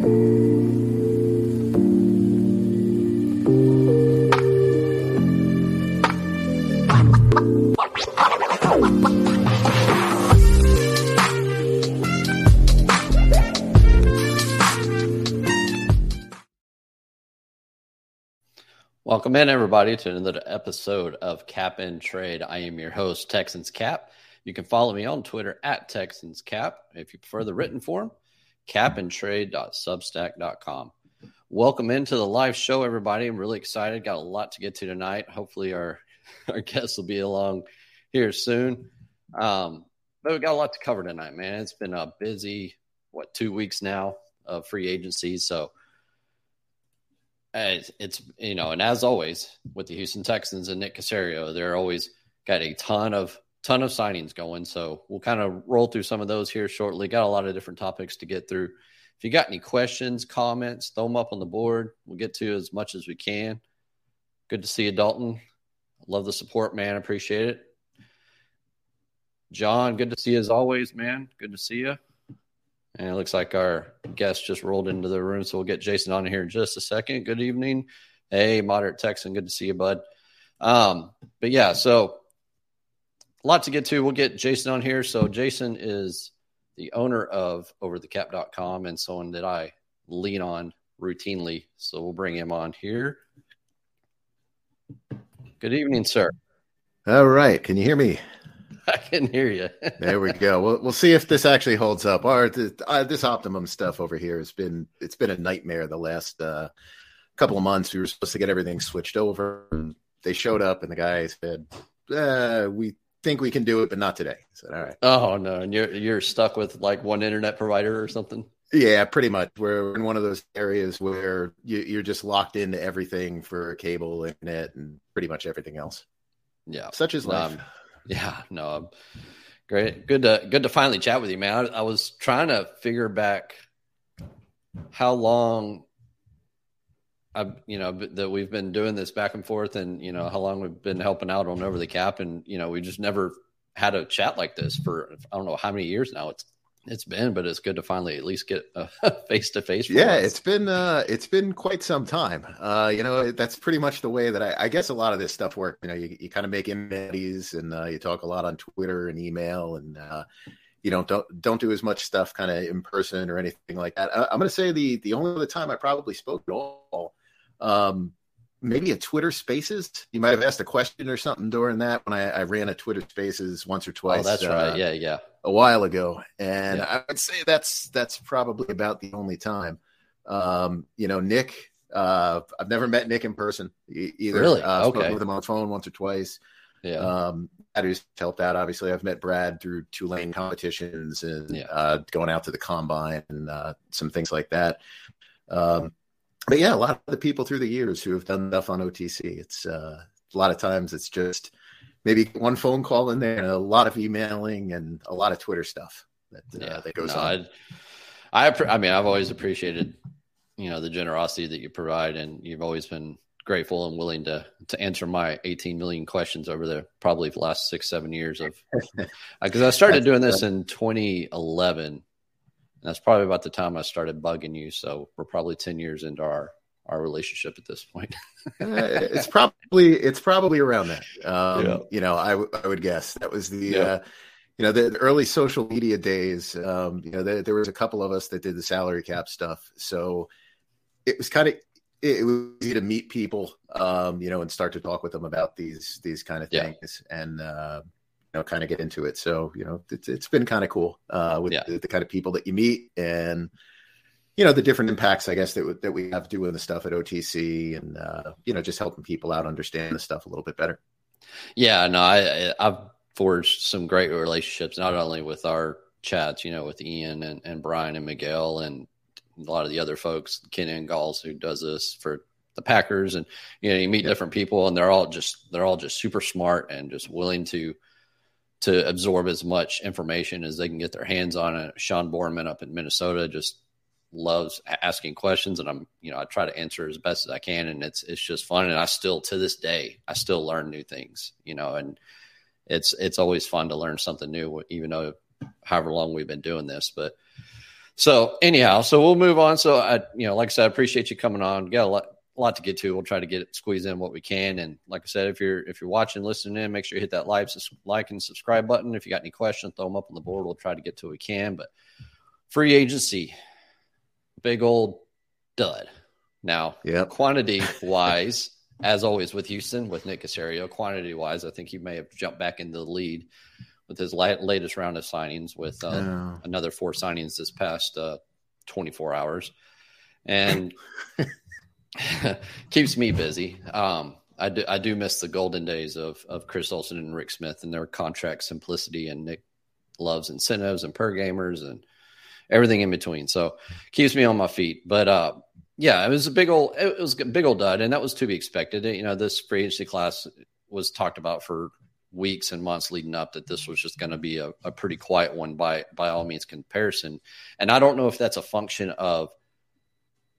Welcome in, everybody, to another episode of Cap and Trade. I am your host, Texans Cap. You can follow me on Twitter at Texans Cap. If you prefer the written form, capandtrade.substack.com. Welcome into the live show, everybody. I'm really excited. Got a lot to get to tonight. Hopefully, our our guests will be along here soon. Um, but we got a lot to cover tonight, man. It's been a busy, what, two weeks now of free agency. So it's, it's you know, and as always with the Houston Texans and Nick Caserio, they're always got a ton of ton of signings going. So we'll kind of roll through some of those here shortly. Got a lot of different topics to get through. If you got any questions, comments, throw them up on the board. We'll get to as much as we can. Good to see you, Dalton. Love the support, man. Appreciate it. John, good to see you as always, man. Good to see you. And it looks like our guest just rolled into the room, so we'll get Jason on here in just a second. Good evening. Hey, moderate Texan, good to see you, bud. Um, but yeah, so a lot to get to. We'll get Jason on here. So Jason is the owner of overthecap.com and someone that I lean on routinely. So we'll bring him on here. Good evening, sir. All right. Can you hear me? I can hear you. there we go. We'll, we'll see if this actually holds up. Our uh, this optimum stuff over here has been it's been a nightmare the last uh, couple of months. We were supposed to get everything switched over. And they showed up, and the guy said, uh, "We think we can do it, but not today." I said, "All right." Oh no, and you're you're stuck with like one internet provider or something. Yeah, pretty much. We're in one of those areas where you, are just locked into everything for cable, internet, and pretty much everything else. Yeah, such as life. Um, yeah, no, great. Good to good to finally chat with you, man. I, I was trying to figure back how long I, you know, that we've been doing this back and forth, and you know how long we've been helping out on over the cap, and you know we just never had a chat like this for I don't know how many years now. It's it's been, but it's good to finally at least get a face to face. Yeah, us. it's been uh, it's been quite some time. Uh, you know, that's pretty much the way that I, I guess a lot of this stuff works. You know, you, you kind of make entities and uh, you talk a lot on Twitter and email, and uh, you know don't don't do as much stuff kind of in person or anything like that. I, am going to say the the only other time I probably spoke at all. Um, maybe a Twitter Spaces. You might have asked a question or something during that when I, I ran a Twitter Spaces once or twice. Oh, that's uh, right. Yeah, yeah. A while ago, and yeah. I would say that's that's probably about the only time. Um, you know, Nick. Uh, I've never met Nick in person either. Really? Uh, okay. with him on the phone once or twice. Yeah. Um, that who's helped out. Obviously, I've met Brad through Tulane competitions and yeah. uh, going out to the combine and uh, some things like that. Um, but yeah, a lot of the people through the years who have done stuff on OTC, it's uh, a lot of times it's just maybe one phone call in there and a lot of emailing and a lot of Twitter stuff that, uh, yeah, that goes no, on. I, I, I mean, I've always appreciated, you know, the generosity that you provide and you've always been grateful and willing to, to answer my 18 million questions over the probably the last six, seven years of, because I started doing this in 2011 that's probably about the time I started bugging you. So we're probably 10 years into our, our relationship at this point. uh, it's probably, it's probably around that. Um, yeah. you know, I, w- I would guess that was the, yeah. uh, you know, the, the, early social media days, um, you know, the, there was a couple of us that did the salary cap stuff. So it was kind of, it, was easy to meet people, um, you know, and start to talk with them about these, these kind of things. Yeah. And, uh, you know, kind of get into it. So, you know, it's, it's been kind of cool uh, with yeah. the, the, kind of people that you meet and, you know, the different impacts, I guess, that, that we have doing the stuff at OTC and, uh, you know, just helping people out understand the stuff a little bit better. Yeah, no, I, I've forged some great relationships, not only with our chats, you know, with Ian and, and Brian and Miguel and a lot of the other folks, Ken Ingalls, who does this for the Packers. And, you know, you meet different people and they're all just, they're all just super smart and just willing to, to absorb as much information as they can get their hands on it. Sean Borman up in Minnesota just loves asking questions and I'm, you know, I try to answer as best as I can and it's it's just fun and I still to this day I still learn new things, you know, and it's it's always fun to learn something new even though however long we've been doing this, but So anyhow, so we'll move on. So I, you know, like I said, I appreciate you coming on. Got a lot, a lot to get to. We'll try to get it, squeeze in what we can. And like I said, if you're if you're watching, listening in, make sure you hit that like, like and subscribe button. If you got any questions, throw them up on the board. We'll try to get to what we can. But free agency, big old dud. Now, yep. quantity wise, as always with Houston, with Nick Caserio, quantity wise, I think he may have jumped back into the lead with his latest round of signings, with um, oh. another four signings this past uh, 24 hours, and keeps me busy. Um, I do, I do miss the golden days of of Chris Olson and Rick Smith and their contract simplicity, and Nick loves incentives and per gamers and everything in between. So keeps me on my feet. But uh, yeah, it was a big old it was a big old dud, and that was to be expected. You know, this free agency class was talked about for weeks and months leading up that this was just going to be a, a, pretty quiet one by by all means comparison. And I don't know if that's a function of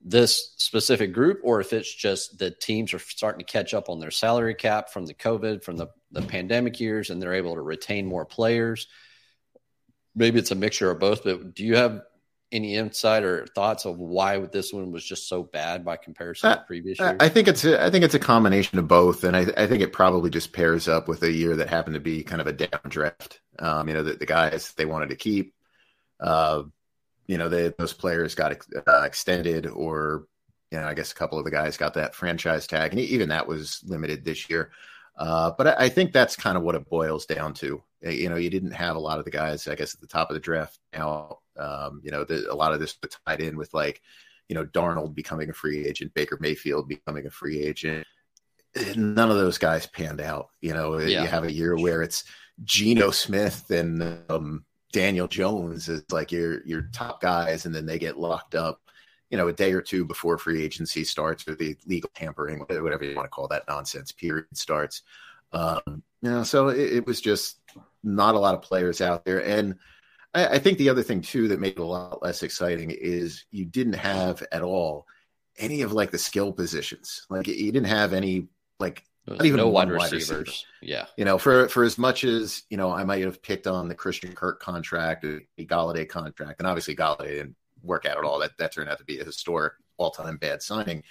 this specific group or if it's just the teams are starting to catch up on their salary cap from the COVID, from the, the pandemic years, and they're able to retain more players. Maybe it's a mixture of both, but do you have any insight or thoughts of why this one was just so bad by comparison uh, to previous years? I think it's a, I think it's a combination of both, and I, I think it probably just pairs up with a year that happened to be kind of a downdraft. Um, you know, the, the, guys they wanted to keep, uh, you know, they, those players got uh, extended, or you know, I guess a couple of the guys got that franchise tag, and even that was limited this year. Uh, but I, I think that's kind of what it boils down to. You know, you didn't have a lot of the guys, I guess, at the top of the draft now um, you know, the, a lot of this tied in with like, you know, Darnold becoming a free agent, Baker Mayfield becoming a free agent. None of those guys panned out. You know, yeah. you have a year where it's Geno Smith and um, Daniel Jones is like your your top guys, and then they get locked up. You know, a day or two before free agency starts, or the legal tampering, whatever you want to call that nonsense period starts. Um, you know, so it, it was just not a lot of players out there, and I, I think the other thing too that made it a lot less exciting is you didn't have at all any of like the skill positions. Like you didn't have any like not even no wide receivers. Receiver. Yeah. You know, for for as much as, you know, I might have picked on the Christian Kirk contract, the Golladay contract, and obviously Golladay didn't work out at all. That that turned out to be a historic all time bad signing.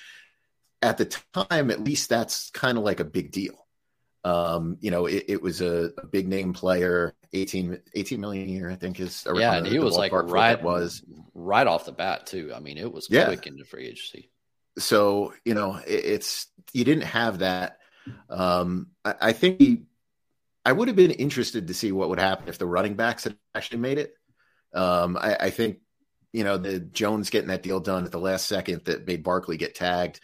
At the time, at least that's kind of like a big deal. Um, you know, it, it was a, a, big name player, 18, 18 million a year, I think is yeah, and he was like right was right off the bat too. I mean, it was yeah. quick into free agency. So, you know, it, it's you didn't have that. Um, I, I think he, I would have been interested to see what would happen if the running backs had actually made it. Um, I, I think, you know, the Jones getting that deal done at the last second that made Barkley get tagged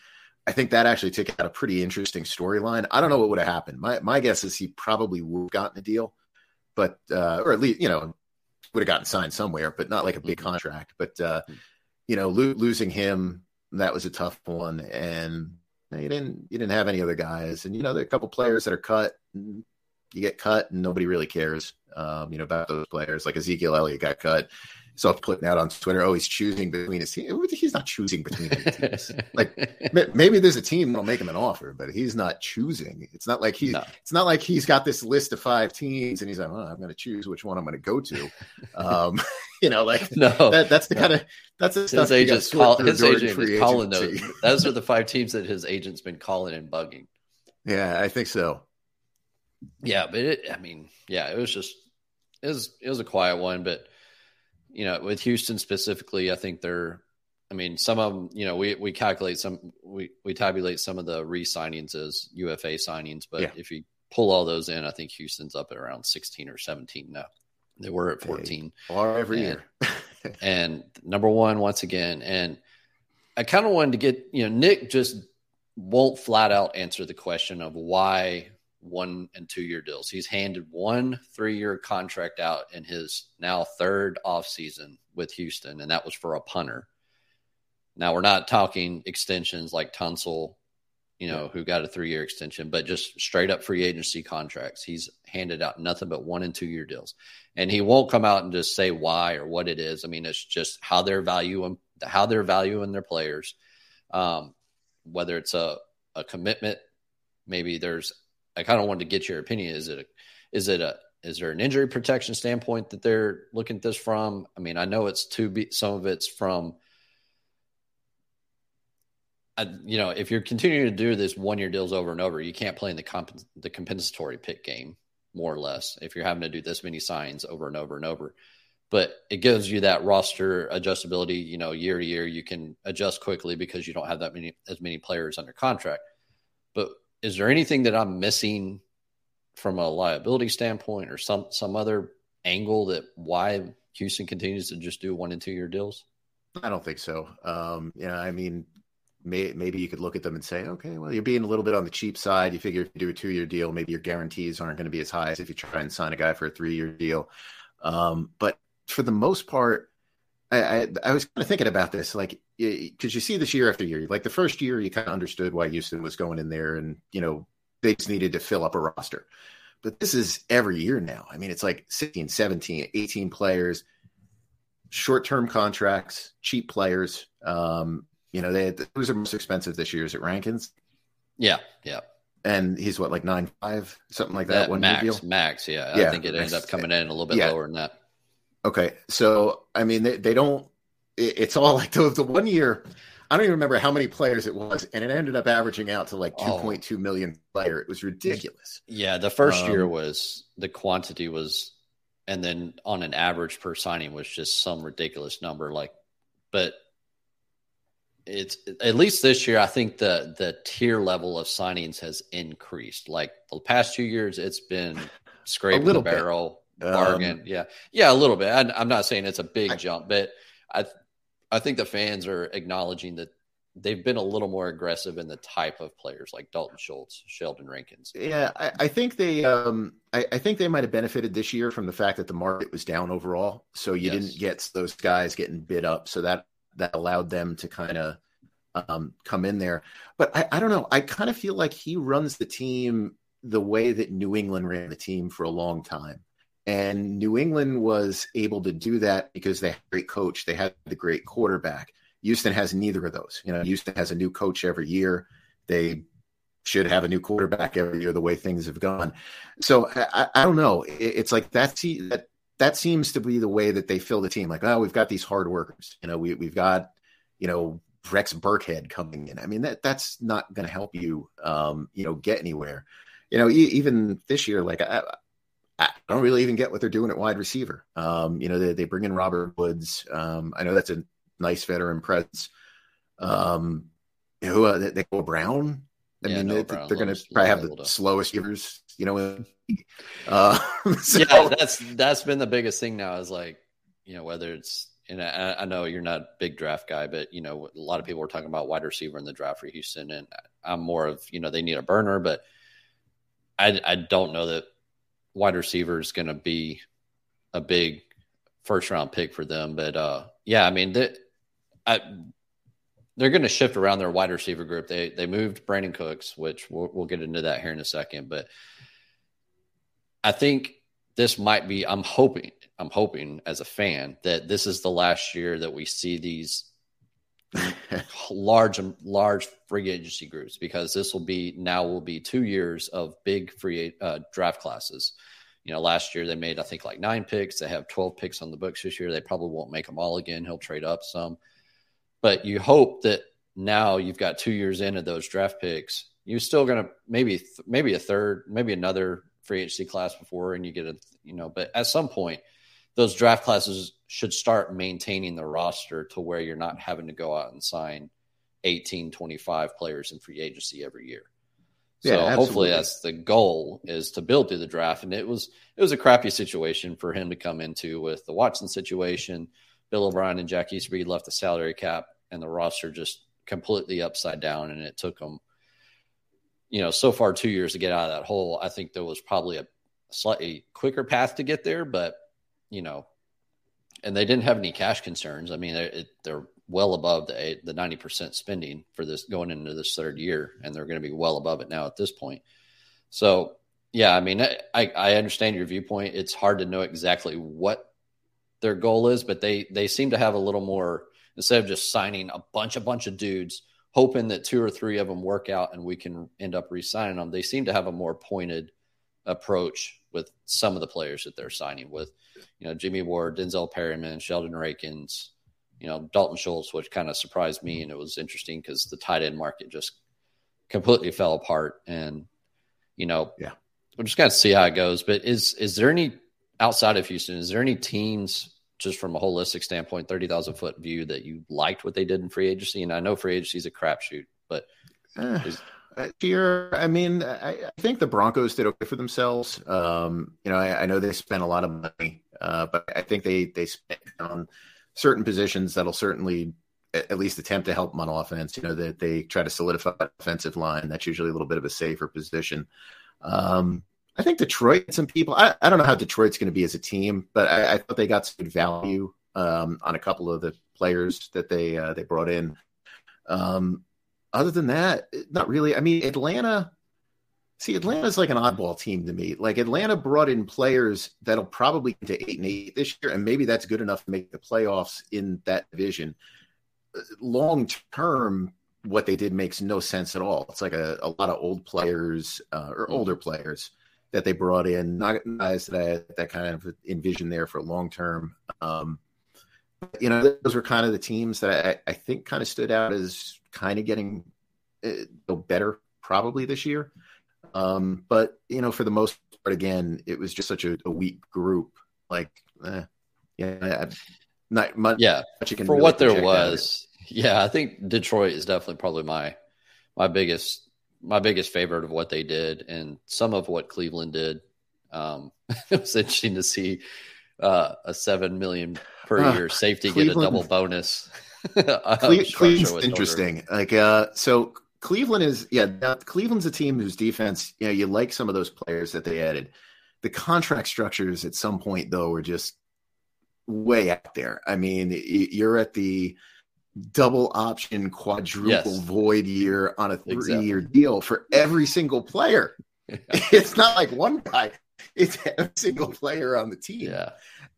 I think that actually took out a pretty interesting storyline. I don't know what would have happened. My my guess is he probably would have gotten a deal, but uh, or at least you know would have gotten signed somewhere, but not like a big mm-hmm. contract. But uh, mm-hmm. you know, lo- losing him that was a tough one, and you didn't you didn't have any other guys, and you know there are a couple players that are cut. you get cut, and nobody really cares. Um, you know about those players. Like Ezekiel Elliott got cut self putting out on Twitter, oh, he's choosing between his team. He's not choosing between teams. like maybe there's a team that'll make him an offer, but he's not choosing. It's not like he's No. It's not like he's got this list of five teams and he's like, oh, I'm going to choose which one I'm going to go to. Um, you know, like no, that, that's the no. kind of that's the his agent's call, his agent is calling those. those are the five teams that his agent's been calling and bugging. Yeah, I think so. Yeah, but it, I mean, yeah, it was just it was it was a quiet one, but you know, with Houston specifically, I think they're, I mean, some of them, you know, we, we calculate some, we, we tabulate some of the re signings as UFA signings, but yeah. if you pull all those in, I think Houston's up at around 16 or 17 now. They were at 14. They are every and, year. and number one, once again, and I kind of wanted to get, you know, Nick just won't flat out answer the question of why one and two year deals. He's handed one three year contract out in his now third offseason with Houston, and that was for a punter. Now we're not talking extensions like Tunsil, you know, who got a three year extension, but just straight up free agency contracts. He's handed out nothing but one and two year deals. And he won't come out and just say why or what it is. I mean, it's just how they're valuing how they're valuing their players. Um, whether it's a, a commitment, maybe there's I kind of wanted to get your opinion. Is it a, is it a is there an injury protection standpoint that they're looking at this from? I mean, I know it's to be some of it's from I, you know, if you're continuing to do this one year deals over and over, you can't play in the comp- the compensatory pick game more or less if you're having to do this many signs over and over and over. But it gives you that roster adjustability, you know, year to year. You can adjust quickly because you don't have that many as many players under contract. But is there anything that I'm missing from a liability standpoint or some some other angle that why Houston continues to just do one and two year deals? I don't think so. Um, yeah, I mean, may, maybe you could look at them and say, okay, well, you're being a little bit on the cheap side. You figure if you do a two year deal, maybe your guarantees aren't going to be as high as if you try and sign a guy for a three year deal. Um, but for the most part, I, I, I was kind of thinking about this, like, because you see this year after year. Like the first year, you kind of understood why Houston was going in there, and you know they just needed to fill up a roster. But this is every year now. I mean, it's like 16, 17, 18 players, short term contracts, cheap players. Um, you know, they had, who's the most expensive this year? Is it Rankins? Yeah, yeah. And he's what, like nine five, something like that. that one max, deal? max. Yeah, yeah, I think it ended up coming in a little bit yeah. lower than that. Okay, so I mean, they, they don't. It, it's all like the, the one year. I don't even remember how many players it was, and it ended up averaging out to like oh. two point two million player. It was ridiculous. Yeah, the first um, year was the quantity was, and then on an average per signing was just some ridiculous number. Like, but it's at least this year. I think the the tier level of signings has increased. Like the past two years, it's been scraping the barrel. Bargain. Um, yeah, yeah, a little bit. I, am not saying it's a big I, jump, but I I think the fans are acknowledging that they've been a little more aggressive in the type of players like Dalton Schultz, Sheldon Rankins. Yeah, I, I think they um I, I, think they might have benefited this year from the fact that the market was down overall. So you yes. didn't get those guys getting bid up. So that that allowed them to kind of um, come in there. But I, I don't know. I kind of feel like he runs the team the way that New England ran the team for a long time. And New England was able to do that because they had a great coach. They had the great quarterback. Houston has neither of those. You know, Houston has a new coach every year. They should have a new quarterback every year the way things have gone. So I, I don't know. It's like that, that that seems to be the way that they fill the team. Like, oh, we've got these hard workers. You know, we we've got you know Rex Burkhead coming in. I mean that that's not going to help you, um, you know, get anywhere. You know, e- even this year, like I, I, don't really even get what they're doing at wide receiver. Um, you know, they, they bring in Robert Woods. Um, I know that's a nice veteran presence. Um, you know, uh, they, they go Brown. I yeah, mean, they, are going to probably have the slowest givers. You know, uh, so. yeah, that's that's been the biggest thing now. Is like, you know, whether it's and I, I, know you're not a big draft guy, but you know a lot of people were talking about wide receiver in the draft for Houston, and I'm more of you know they need a burner, but I I don't know that wide receiver is going to be a big first round pick for them. But uh, yeah, I mean they, I, they're going to shift around their wide receiver group. They they moved Brandin Cooks, which we'll, we'll get into that here in a second, but I think this might be. I'm hoping I'm hoping as a fan that this is the last year that we see these large large free agency groups because this will be now will be two years of big free uh, draft classes. You know, last year they made I think like nine picks. They have 12 picks on the books this year. They probably won't make them all again. He'll trade up some, but you hope that now you've got two years into those draft picks. You're still going to maybe maybe a third, maybe another free agency class before, and you get a you know. But at some point, those draft classes should start maintaining the roster to where you're not having to go out and sign 18, 25 players in free agency every year. So yeah, hopefully that's the goal is to build through the draft. And it was it was a crappy situation for him to come into with the Watson situation. Bill O'Brien and Jack Easterby left the salary cap and the roster just completely upside down. And it took them, you know, so far two years to get out of that hole. I think there was probably a slightly quicker path to get there, but you know, and they didn't have any cash concerns. I mean, they're, they're well above the the ninety percent spending for this going into this third year, and they're going to be well above it now at this point. So, yeah, I mean, I I understand your viewpoint. It's hard to know exactly what their goal is, but they they seem to have a little more instead of just signing a bunch a bunch of dudes hoping that two or three of them work out and we can end up re-signing them. They seem to have a more pointed approach with some of the players that they're signing with, you know, Jimmy Ward, Denzel Perryman, Sheldon Rankins, you know, Dalton Schultz, which kind of surprised me. And it was interesting because the tight end market just completely fell apart. And, you know, yeah, we're just going to see how it goes. But is, is there any outside of Houston, is there any teams just from a holistic standpoint, 30,000 foot view that you liked what they did in free agency? And I know free agency is a crapshoot, but uh, is, year, I mean, I, I, think the Broncos did okay for themselves. Um, you know, I, I, know they spent a lot of money, uh, but I think they they spent on certain positions that'll certainly at least attempt to help on offense. You know, that they try to solidify offensive line. That's usually a little bit of a safer position. Um, I think Detroit, some people, I, I don't know how Detroit's going to be as a team, but I, I thought they got some good value um, on a couple of the players that they uh, they brought in. Um, other than that, not really. I mean, Atlanta. See, Atlanta's like an oddball team to me. Like Atlanta brought in players that'll probably get to eight and eight this year, and maybe that's good enough to make the playoffs in that division. Long term, what they did makes no sense at all. It's like a, a lot of old players uh, or older players that they brought in, not guys that I that kind of envision there for long term. Um, you know, those were kind of the teams that I, I think kind of stood out as kind of getting uh, better probably this year. Um, but you know, for the most part, again, it was just such a, a weak group. Like, eh, yeah, not much. Yeah, much for really what there was. Yeah, I think Detroit is definitely probably my my biggest my biggest favorite of what they did, and some of what Cleveland did. Um, it was interesting to see uh, a seven million per uh, year safety Cleveland, get a double bonus. Cle- Cleveland's interesting. Like, uh, so Cleveland is yeah. Cleveland's a team whose defense, you know, you like some of those players that they added. The contract structures at some point though were just way out there. I mean, you're at the double option quadruple yes. void year on a three exactly. year deal for every single player. Yeah. It's not like one guy, it's every single player on the team. Yeah.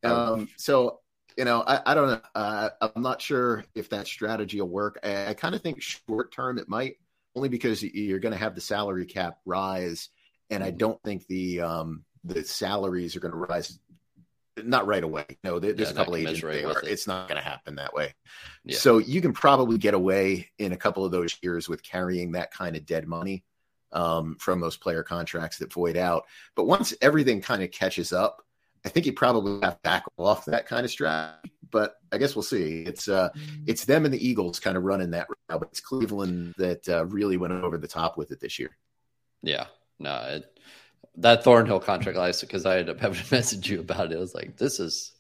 Um, so, you know, I, I don't know. Uh, I'm not sure if that strategy will work. I, I kind of think short term it might, only because you're going to have the salary cap rise. And I mm-hmm. don't think the um, the salaries are going to rise not right away. No, there's yeah, a couple agents there. It. It's not going to happen that way. Yeah. So you can probably get away in a couple of those years with carrying that kind of dead money um, from those player contracts that void out. But once everything kind of catches up, I think you probably have to back off that kind of strategy. But I guess we'll see. It's uh, mm. it's them and the Eagles kind of running that route, but it's Cleveland that uh, really went over the top with it this year. Yeah, no, it, that Thornhill contract last because I ended up having to message you about it. I was like, this is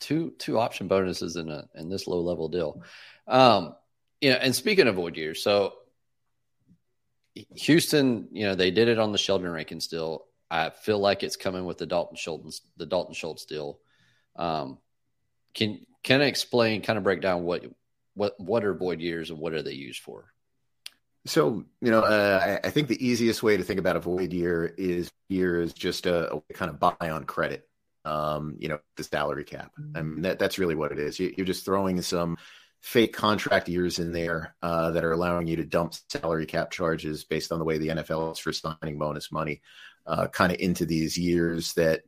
two two option bonuses in a in this low level deal. Um, you know, and speaking of void years, so Houston, you know, they did it on the Sheldon Rankin deal. I feel like it's coming with the Dalton Schultz the Dalton Schultz deal. Um, can can I explain, kind of break down what what what are void years and what are they used for? So, you know, uh, I, I, think the easiest way to think about a void year is year is just a, a kind of buy on credit. Um, you know, the salary cap. I mean, that, that's really what it is. You, are just throwing some fake contract years in there uh, that are allowing you to dump salary cap charges based on the way the NFL is for signing bonus money, uh, kind of into these years that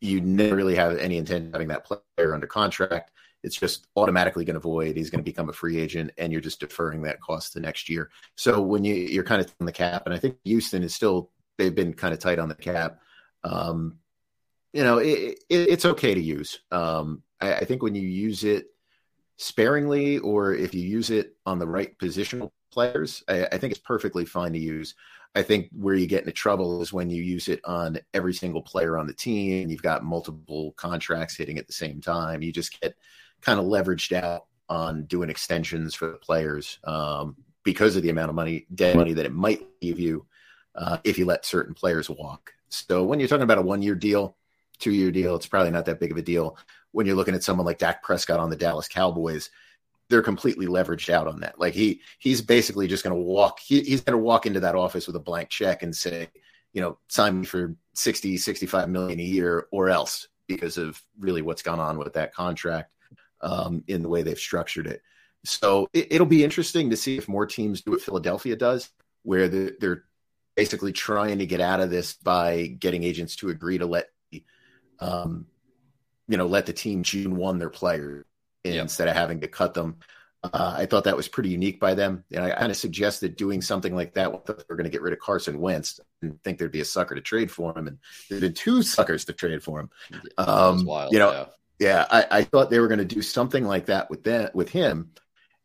you never really have any intent having that player under contract it's just automatically going to void. He's going to become a free agent, and you're just deferring that cost to next year. So when you you're kind of on the cap, and I think Houston is still they've been kind of tight on the cap. Um, you know, it, it, it's okay to use. Um, I, I think when you use it sparingly, or if you use it on the right positional players, I, I think it's perfectly fine to use. I think where you get into trouble is when you use it on every single player on the team and you've got multiple contracts hitting at the same time. You just get kind of leveraged out on doing extensions for the players um, because of the amount of money, dead money that it might give you uh, if you let certain players walk. So when you're talking about a one year deal, two year deal, it's probably not that big of a deal. When you're looking at someone like Dak Prescott on the Dallas Cowboys, they're completely leveraged out on that. Like he he's basically just going to walk. He, he's going to walk into that office with a blank check and say, you know, sign me for 60, 65 million a year or else because of really what's gone on with that contract um, in the way they've structured it. So it, will be interesting to see if more teams do what Philadelphia does, where the, they're basically trying to get out of this by getting agents to agree to let, um, you know, let the team June one their players yep. instead of having to cut them. Uh, I thought that was pretty unique by them. And I kind of suggested doing something like that. We're going to get rid of Carson Wentz and think there'd be a sucker to trade for him. And there's been two suckers to trade for him. Um, wild, you know, yeah, yeah I, I, thought they were going to do something like that with that with him.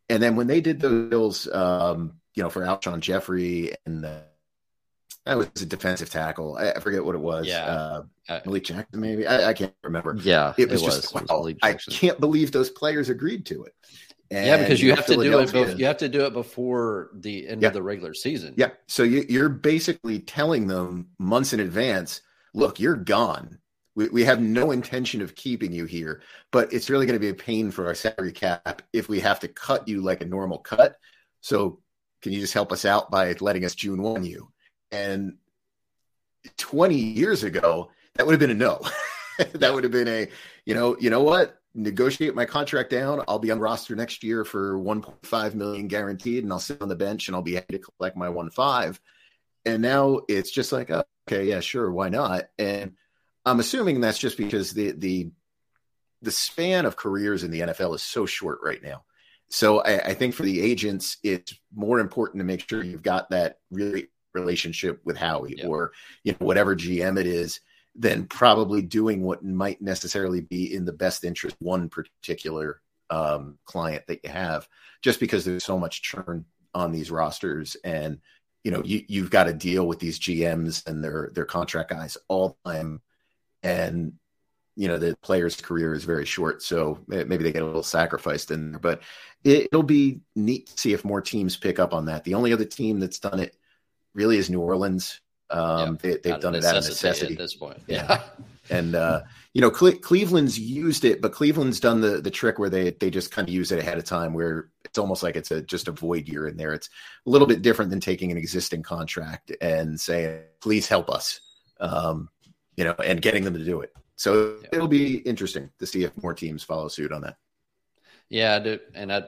And then when they did those deals, um, you know, for Alshon Jeffery and the, that was a defensive tackle. I, forget what it was. Yeah. Uh, Malik Jackson, maybe. I, I, can't remember. Yeah. It was it just, was. I can't believe those players agreed to it. And yeah, because you have to do it. Be- you have to do it before the end yeah. of the regular season. Yeah. So you, you're basically telling them months in advance, look, you're gone. We, we have no intention of keeping you here, but it's really going to be a pain for our salary cap if we have to cut you like a normal cut. So can you just help us out by letting us June one you? And 20 years ago, that would have been a no. that would have been a, you know, you know what? negotiate my contract down. I'll be on roster next year for 1.5 million guaranteed, and I'll sit on the bench and I'll be happy to collect my one five. And now it's just like, oh, okay, yeah, sure, why not? And I'm assuming that's just because the the the span of careers in the NFL is so short right now. So I, I think for the agents, it's more important to make sure you've got that really relationship with Howie yep. or you know whatever GM it is than probably doing what might necessarily be in the best interest one particular um, client that you have, just because there's so much churn on these rosters and you know you you've got to deal with these GMs and their their contract guys all the time, and you know the player's career is very short, so maybe they get a little sacrificed in there. But it, it'll be neat to see if more teams pick up on that. The only other team that's done it really is New Orleans. Um, they, have done it out of necessity at this point. Yeah. and, uh, you know, Cle- Cleveland's used it, but Cleveland's done the, the trick where they, they just kind of use it ahead of time where it's almost like it's a, just a void year in there. It's a little bit different than taking an existing contract and saying, please help us, um, you know, and getting them to do it. So it'll be interesting to see if more teams follow suit on that. Yeah. And I,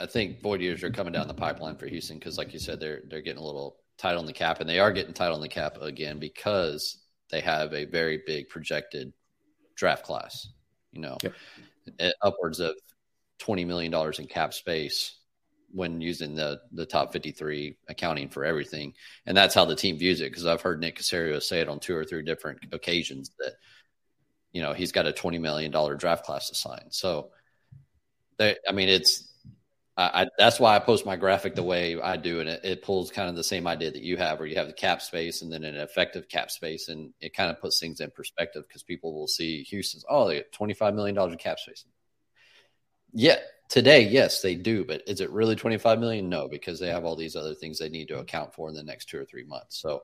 I think void years are coming down the pipeline for Houston because, like you said, they're they're getting a little tight on the cap, and they are getting tight on the cap again because they have a very big projected draft class. You know, yep. Uh, upwards of twenty million dollars in cap space when using the the top 53 accounting for everything and that's how the team views it because i've heard nick caserio say it on two or three different occasions that you know he's got a 20 million dollar draft class to sign so they, i mean it's I, that's why I post my graphic the way I do, and it, it, pulls kind of the same idea that you have, where you have the cap space and then an effective cap space, and it kind of puts things in perspective because people will see Houston's oh they got twenty five million dollars in cap space. Yeah, today yes they do, but is it really twenty five million? No, because they have all these other things they need to account for in the next two or three months. So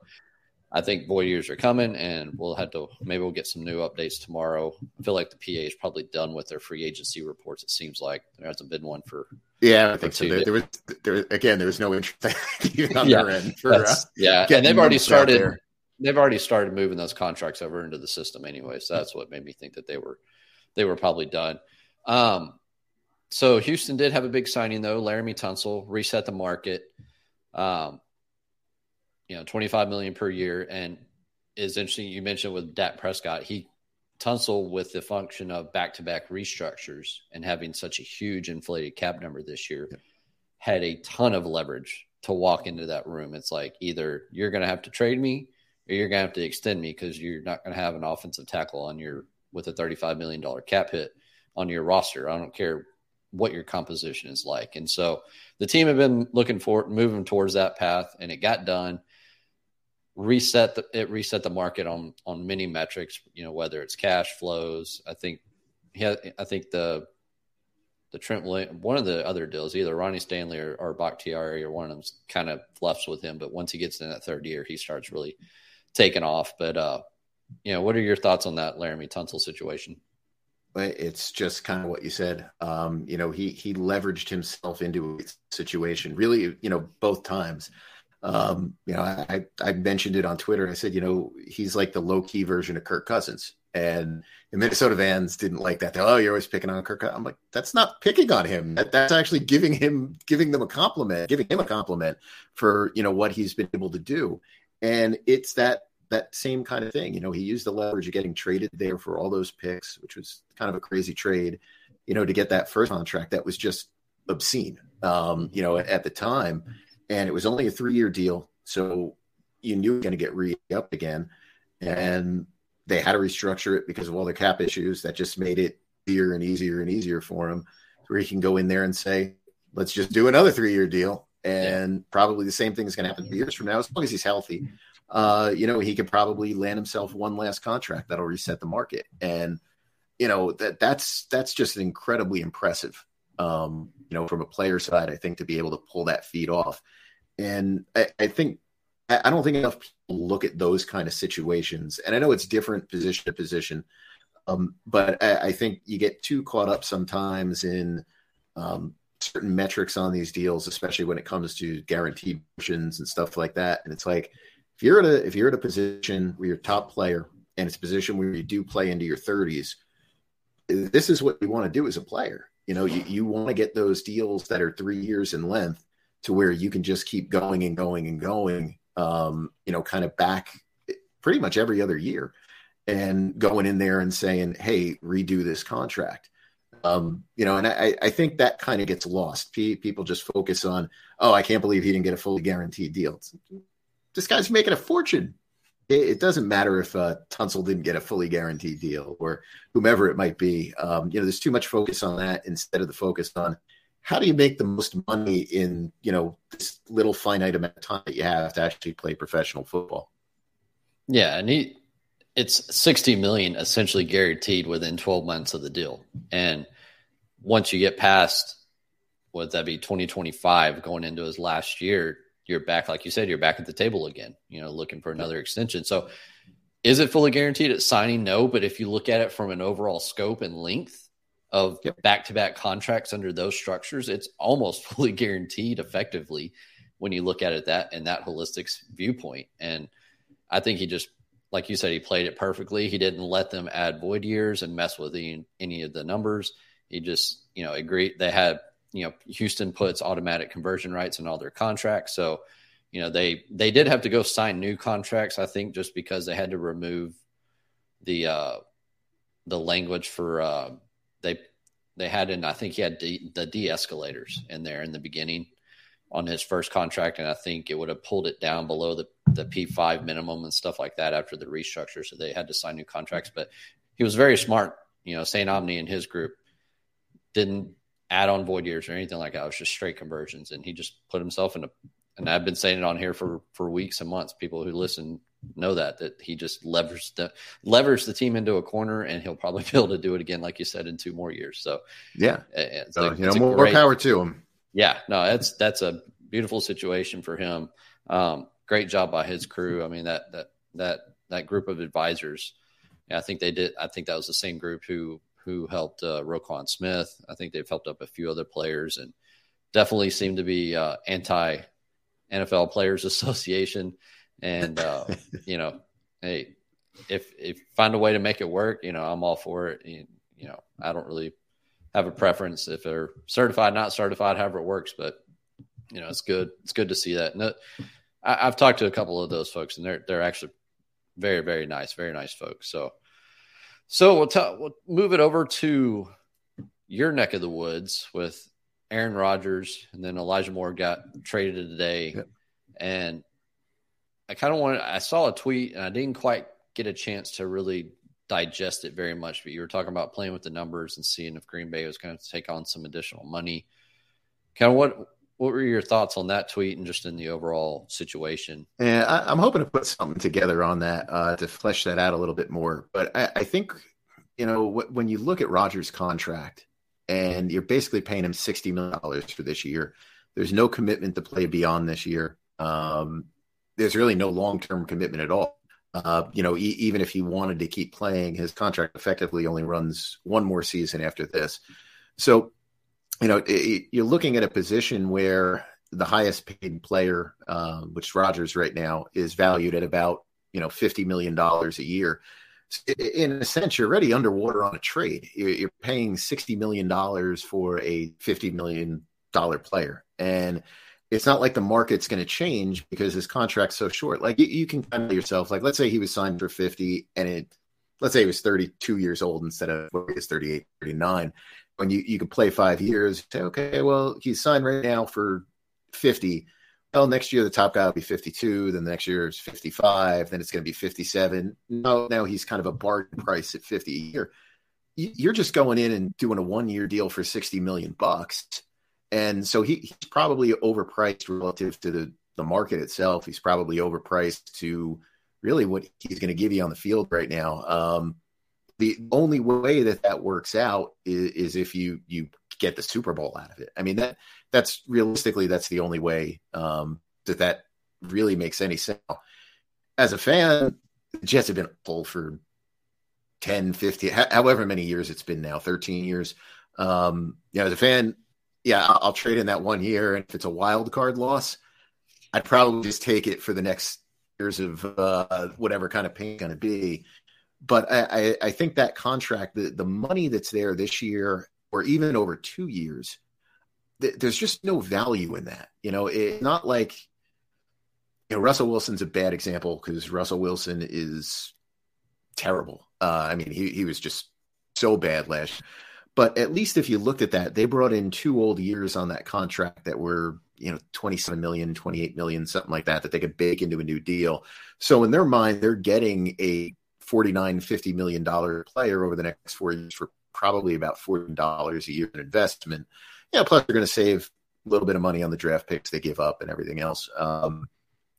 I think void years are coming, and we'll have to maybe we'll get some new updates tomorrow. I feel like the PA is probably done with their free agency reports. It seems like there hasn't been one for yeah, I think so. There, there, was there again. There was no interest on yeah, their end for uh, yeah, and they've already started. They've already started moving those contracts over into the system anyway. So that's what made me think that they were they were probably done. Um, so Houston did have a big signing though. Laremy Tunsil reset the market. Um, you know, 25 million per year. And is interesting. You mentioned with Dak Prescott, he Tunsil with the function of back to back restructures and having such a huge inflated cap number this year yeah. had a ton of leverage to walk into that room. It's like either you're going to have to trade me or you're going to have to extend me because you're not going to have an offensive tackle on your with a $35 million cap hit on your roster. I don't care what your composition is like. And so the team have been looking for moving towards that path and it got done reset the, it reset the market on on many metrics you know whether it's cash flows i think yeah i think the the Trent one of the other deals, either Ronnie Stanley or, or Bakhtiari or one of them's kind of fluffs with him. But once he gets in that third year, he starts really taking off. But uh, you know, what are your thoughts on that Laremy Tunsil situation? It's just kind of what you said. Um, you know, he he leveraged himself into a situation. Really, you know, both times. Um, you know, I, I mentioned it on Twitter. I said, you know, he's like the low key version of Kirk Cousins. And the Minnesota fans didn't like that. They're, oh, you're always picking on Kirk. I'm like, that's not picking on him. That, that's actually giving him, giving them a compliment, giving him a compliment for, you know, what he's been able to do. And it's that that same kind of thing. You know, he used the leverage of getting traded there for all those picks, which was kind of a crazy trade, you know, to get that first contract that was just obscene, um, you know, at, at the time. And it was only a three year deal. So you knew it was going to get re up again. And they had to restructure it because of all the cap issues. That just made it easier and easier and easier for him where he can go in there and say, let's just do another three year deal. And yeah. probably the same thing is going to happen years from now, as long as he's healthy. Uh, you know, he could probably land himself one last contract that'll reset the market. And, you know, that that's that's just incredibly impressive. Um, you know, from a player side, I think to be able to pull that feed off. And I, I think I don't think enough people look at those kind of situations. And I know it's different position to position, um, but I, I, think you get too caught up sometimes in um, certain metrics on these deals, especially when it comes to guaranteed options and stuff like that. And it's like if you're at a if you're at a position where you're top player and it's a position where you do play into your 30s, this is what you want to do as a player. You know, you, you want to get those deals that are three years in length to where you can just keep going and going and going um, you know, kind of back pretty much every other year and going in there and saying, hey, redo this contract. Um, you know, and I, I think that kind of gets lost. People just focus on, oh, I can't believe he didn't get a fully guaranteed deal. this guy's making a fortune. It, it doesn't matter if uh, Tunsil didn't get a fully guaranteed deal or whomever it might be. Um, you know, there's too much focus on that instead of the focus on how do you make the most money in you know this little finite amount of time that you have to actually play professional football yeah and he it's 60 million essentially guaranteed within 12 months of the deal and once you get past what that be 2025 going into his last year you're back like you said you're back at the table again you know looking for another extension so is it fully guaranteed at signing no but if you look at it from an overall scope and length of back to back contracts under those structures, it's almost fully guaranteed effectively when you look at it that and that holistic viewpoint. And I think he just, like you said, he played it perfectly. He didn't let them add void years and mess with any of the numbers. He just, you know, agreed. They had, you know, Houston puts automatic conversion rights in all their contracts. So, you know, they, they did have to go sign new contracts, I think, just because they had to remove the, uh, the language for, uh, they they had in I think he had de, the de escalators in there in the beginning on his first contract, and I think it would have pulled it down below the the P five minimum and stuff like that after the restructure. So they had to sign new contracts. But he was very smart. You know, St. Omni and his group didn't add on void years or anything like that. It was just straight conversions, and he just put himself in a. And I've been saying it on here for for weeks and months. People who listen know that that he just levers the levers the team into a corner, and he'll probably be able to do it again, like you said, in two more years. So yeah, it's so, you know, more, great, power to him. Yeah, no, that's that's a beautiful situation for him. Um, great job by his crew. I mean that that that that group of advisors. Yeah, I think they did. I think that was the same group who who helped uh, Roquan Smith. I think they've helped up a few other players, and definitely seem to be uh, anti NFL Players Association and uh, you know, hey, if if find a way to make it work, you know, I'm all for it. You, you know, I don't really have a preference if they're certified, not certified, however it works. But you know, it's good. It's good to see that. And I, have talked to a couple of those folks, and they're they're actually very very nice, very nice folks. So, so we'll, t- we'll move it over to your neck of the woods with Aaron Rodgers, and then Elijah Moore got traded today, yep. and I kind of wanted, I saw a tweet and I didn't quite get a chance to really digest it very much, but you were talking about playing with the numbers and seeing if Green Bay was going to take on some additional money. Kind of what, what were your thoughts on that tweet and just in the overall situation? Yeah, I, am hoping to put something together on that uh, to flesh that out a little bit more. But I, I think, you know, when you look at Rodgers' contract and you're basically paying him $60 million for this year, there's no commitment to play beyond this year. Um, there's really no long term commitment at all. Uh, you know, e- even if he wanted to keep playing, his contract effectively only runs one more season after this. So, you know, it, you're looking at a position where the highest paid player, uh, which Rodgers right now is valued at about you know fifty million dollars a year. In a sense, you're already underwater on a trade. You're, paying sixty million dollars for a fifty million dollar player, and it's not like the market's going to change because his contract's so short. Like you, can kind of yourself, like let's say he was signed for 50 and it, let's say he was 32 years old instead of what he is 38, 39. When you, you could play five years, say, okay, well, he's signed right now for 50. Well, next year the top guy will be 52. Then the next year is 55. Then it's going to be 57. No, now he's kind of a bargain price at 50 a year. You're just going in and doing a one year deal for 60 million bucks and so he, he's probably overpriced relative to the, the market itself. He's probably overpriced to really what he's going to give you on the field right now. Um, the only way that that works out is, is, if you you get the Super Bowl out of it. I mean that that's realistically that's the only way um, that that really makes any sense. As a fan, the Jets have been full for 10, 15, however many years it's been now, 13 years. Um, you know, as a fan, yeah, I'll, I'll trade in that one year. And if it's a wild card loss, I'd probably just take it for the next years of uh, whatever kind of pain going to be. But I, I, think that contract, the, the money that's there this year, or even over two years, th- there's just no value in that. You know, it's not like, you know, Russell Wilson's a bad example because Russell Wilson is terrible. Uh, I mean, he, he was just so bad last year. But at least if you looked at that, they brought in two old years on that contract that were, you know, 27 million, 28 million, something like that, that they could bake into a new deal. So in their mind, they're getting a 49, 50 million dollar player over the next four years for probably about $40 a year in investment. Yeah, plus they're going to save a little bit of money on the draft picks they give up and everything else. Um,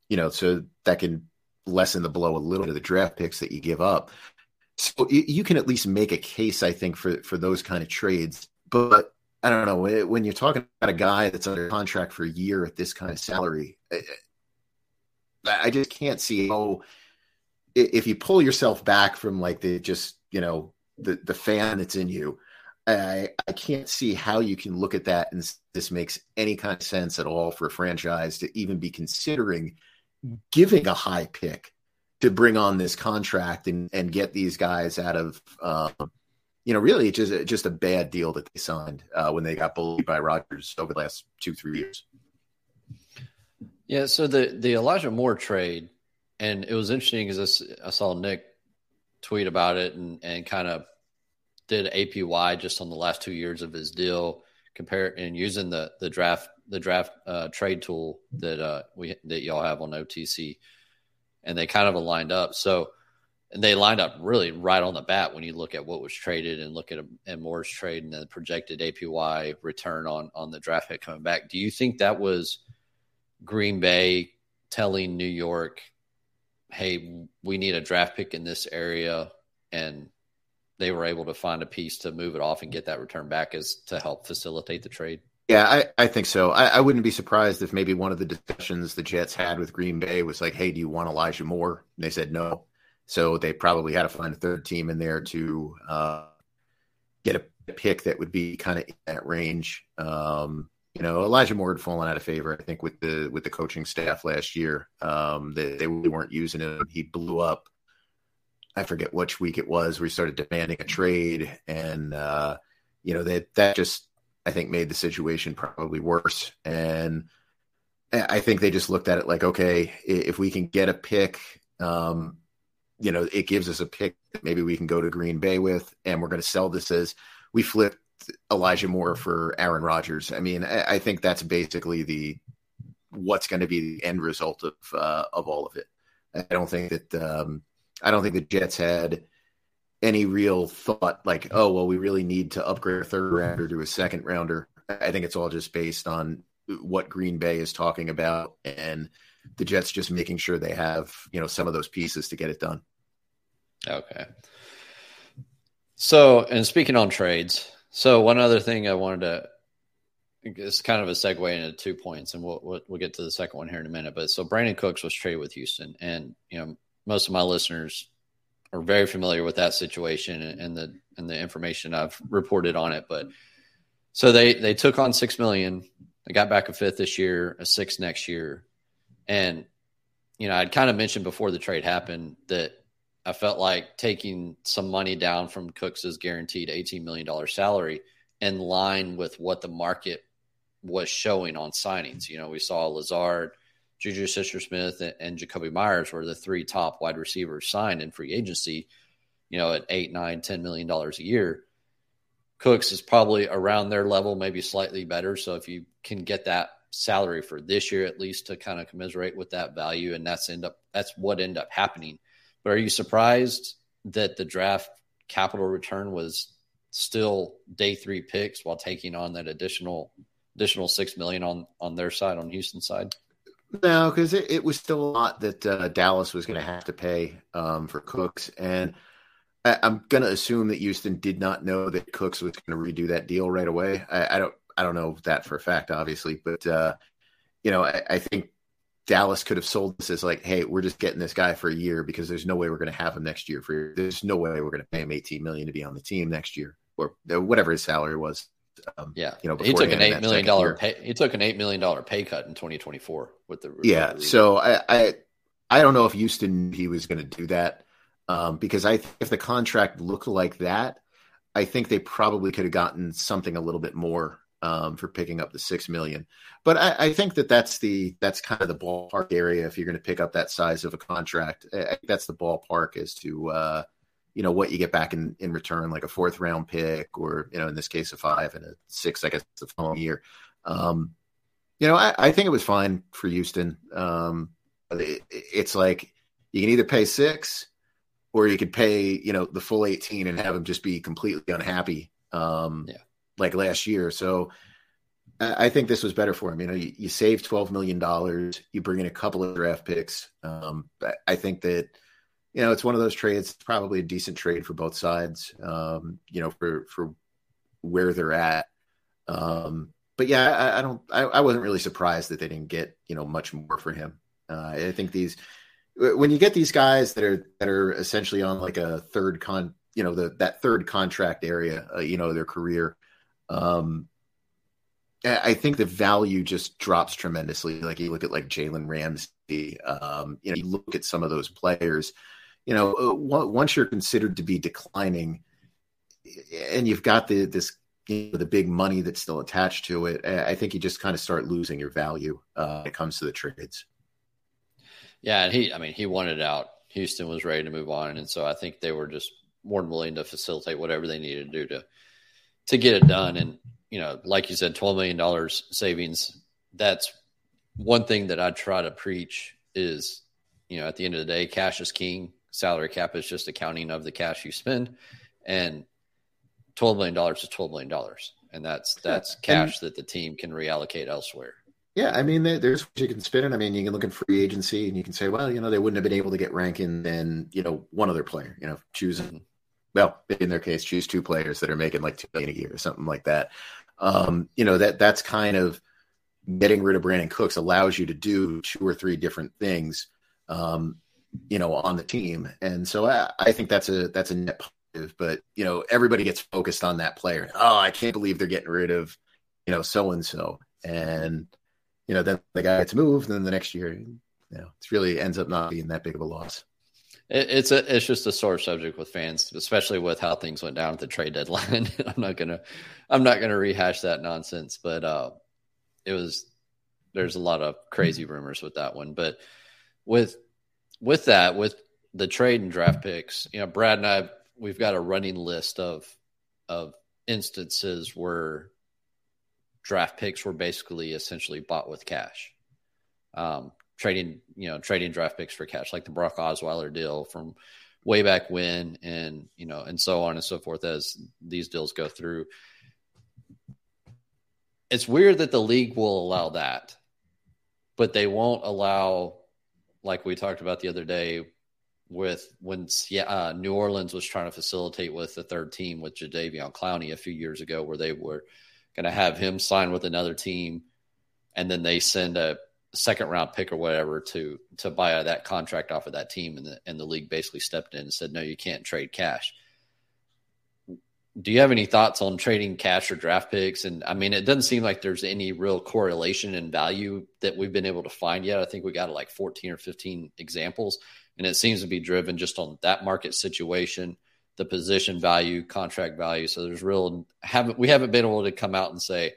you know, so that can lessen the blow a little bit of the draft picks that you give up. So you can at least make a case, I think, for for those kind of trades. But I don't know when you're talking about a guy that's under contract for a year at this kind of salary. I just can't see how if you pull yourself back from like the just you know the the fan that's in you. I, I can't see how you can look at that and this makes any kind of sense at all for a franchise to even be considering giving a high pick to bring on this contract and, and get these guys out of, uh, you know, really just just a bad deal that they signed uh, when they got bullied by Rodgers over the last two three years. Yeah, so the the Elijah Moore trade, and it was interesting because I, saw Nick tweet about it and and kind of did APY just on the last two years of his deal, compare and using the the draft the draft uh, trade tool that uh, we that y'all have on OTC and they kind of aligned up. So, and they lined up really right on the bat when you look at what was traded and look at and Moore's trade and the projected APY return on on the draft pick coming back. Do you think that was Green Bay telling New York, "Hey, we need a draft pick in this area," and they were able to find a piece to move it off and get that return back as to help facilitate the trade? Yeah, I, I think so. I, I, wouldn't be surprised if maybe one of the discussions the Jets had with Green Bay was like, hey, do you want Elijah Moore? And they said no. So they probably had to find a third team in there to uh, get a pick that would be kind of in that range. Um, you know, Elijah Moore had fallen out of favor, I think, with the with the coaching staff last year. Um, they, they really weren't using him. He blew up. I forget which week it was he started demanding a trade, and uh, you know that that just I think made the situation probably worse. And I think they just looked at it like, okay, if we can get a pick, um, you know, it gives us a pick that maybe we can go to Green Bay with, and we're going to sell this as we flipped Elijah Moore for Aaron Rodgers. I mean, I, I think that's basically the what's going to be the end result of uh, of all of it. I don't think that um, I don't think the Jets had any real thought like, oh, well, we really need to upgrade a third rounder to a second rounder. I think it's all just based on what Green Bay is talking about and the Jets just making sure they have, you know, some of those pieces to get it done. Okay. So, and speaking on trades, so one other thing I wanted to it's kind of a segue into two points, and we'll, we'll, we'll get to the second one here in a minute. But so Brandin Cooks was traded with Houston, and you know most of my listeners are very familiar with that situation and the and the information I've reported on it. But so they they took on six million. They got back a fifth this year, a six next year, and you know I'd kind of mentioned before the trade happened that I felt like taking some money down from Cooks's guaranteed eighteen million dollar salary in line with what the market was showing on signings. You know, we saw Lazard, Juju Sister Smith, and, and Jakobi Meyers were the three top wide receivers signed in free agency, you know, at eight, nine, ten million dollars a year. Cooks is probably around their level, maybe slightly better. So if you can get that salary for this year at least to kind of commiserate with that value, and that's end up that's what end up happening. But are you surprised that the draft capital return was still day three picks while taking on that additional additional six million on on their side on Houston side? No, because it, it, was still a lot that uh, Dallas was going to have to pay um, for Cooks, and I, am going to assume that Houston did not know that Cooks was going to redo that deal right away. I, I, don't, I don't know that for a fact, obviously, but uh, you know, I, I, think Dallas could have sold this as like, hey, we're just getting this guy for a year because there's no way we're going to have him next year. For there's no way we're going to pay him 18 million to be on the team next year or whatever his salary was. Um, yeah, you know, he took an eight million dollar pay. He took an eight million dollar pay cut in 2024 with the yeah. So I, I, I don't know if Houston he was going to do that um, because I if the contract looked like that, I think they probably could have gotten something a little bit more um, for picking up the six million. But I, I, think that that's the that's kind of the ballpark area if you're going to pick up that size of a contract. I, that's the ballpark as to uh, you know what you get back in in return, like a fourth round pick, or you know in this case a five and a six, I guess the following year. Um, you know, I, I, think it was fine for Houston. Um, it, it's like you can either pay six, or you could pay you know the full eighteen and have them just be completely unhappy. Um, yeah. Like last year. So I think this was better for him. You know, you, you save twelve million dollars, you bring in a couple of draft picks. Um, I think that you know, it's one of those trades. It's probably a decent trade for both sides. Um, you know, for for where they're at. Um, but yeah, I, I don't. I, I, wasn't really surprised that they didn't get you know much more for him. Uh, I think these when you get these guys that are that are essentially on like a third con, you know, the that third contract area, uh, you know, their career. Um, I think the value just drops tremendously. Like you look at like Jalen Ramsey, um, you know, you look at some of those players you know, uh, once you're considered to be declining, and you've got the this you know, the big money that's still attached to it, I think you just kind of start losing your value uh, when it comes to the trades. Yeah, and he, I mean, he wanted out. Houston was ready to move on, and so I think they were just more than willing to facilitate whatever they needed to do to to get it done. And you know, like you said, twelve million dollars savings. That's one thing that I try to preach is, you know, at the end of the day, cash is king salary cap is just accounting of the cash you spend, and twelve million dollars is twelve million dollars, and that's that's cash and, that the team can reallocate elsewhere. Yeah, I mean, there's you can spin it. I mean, you can look in free agency and you can say, well, you know, they wouldn't have been able to get Rankin than you know one other player. You know, choosing mm-hmm. Well in their case, choose two players that are making like two million a year or something like that. Um, you know that that's kind of getting rid of Brandin Cooks allows you to do two or three different things um, you know, on the team. And so I, I think that's a that's a net positive. But you know, everybody gets focused on that player. Oh, I can't believe they're getting rid of, you know, so and so. And you know, then the guy gets moved, and then the next year, you know, it really ends up not being that big of a loss. It's a it's just a sore subject with fans, especially with how things went down at the trade deadline. I'm not gonna I'm not gonna rehash that nonsense, but uh, it was there's a lot of crazy rumors with that one. But with with that, with the trade and draft picks, you know, Brad and I, we've got a running list of of instances where draft picks were basically essentially bought with cash. Um, trading, you know, trading draft picks for cash, like the Brock Osweiler deal from way back when, and you know, and so on and so forth as these deals go through. It's weird that the league will allow that, but they won't allow like we talked about the other day with when uh, New Orleans was trying to facilitate with the third team with Jadeveon Clowney a few years ago, where they were going to have him sign with another team, and then they send a second round pick or whatever to to buy that contract off of that team, and the and the league basically stepped in and said, no, you can't trade cash do you have any thoughts on trading cash or draft picks? And I mean, it doesn't seem like there's any real correlation in value that we've been able to find yet. I think we got like 14 or 15 examples, and it seems to be driven just on that market situation, the position value, contract value. So there's real haven't we haven't been able to come out and say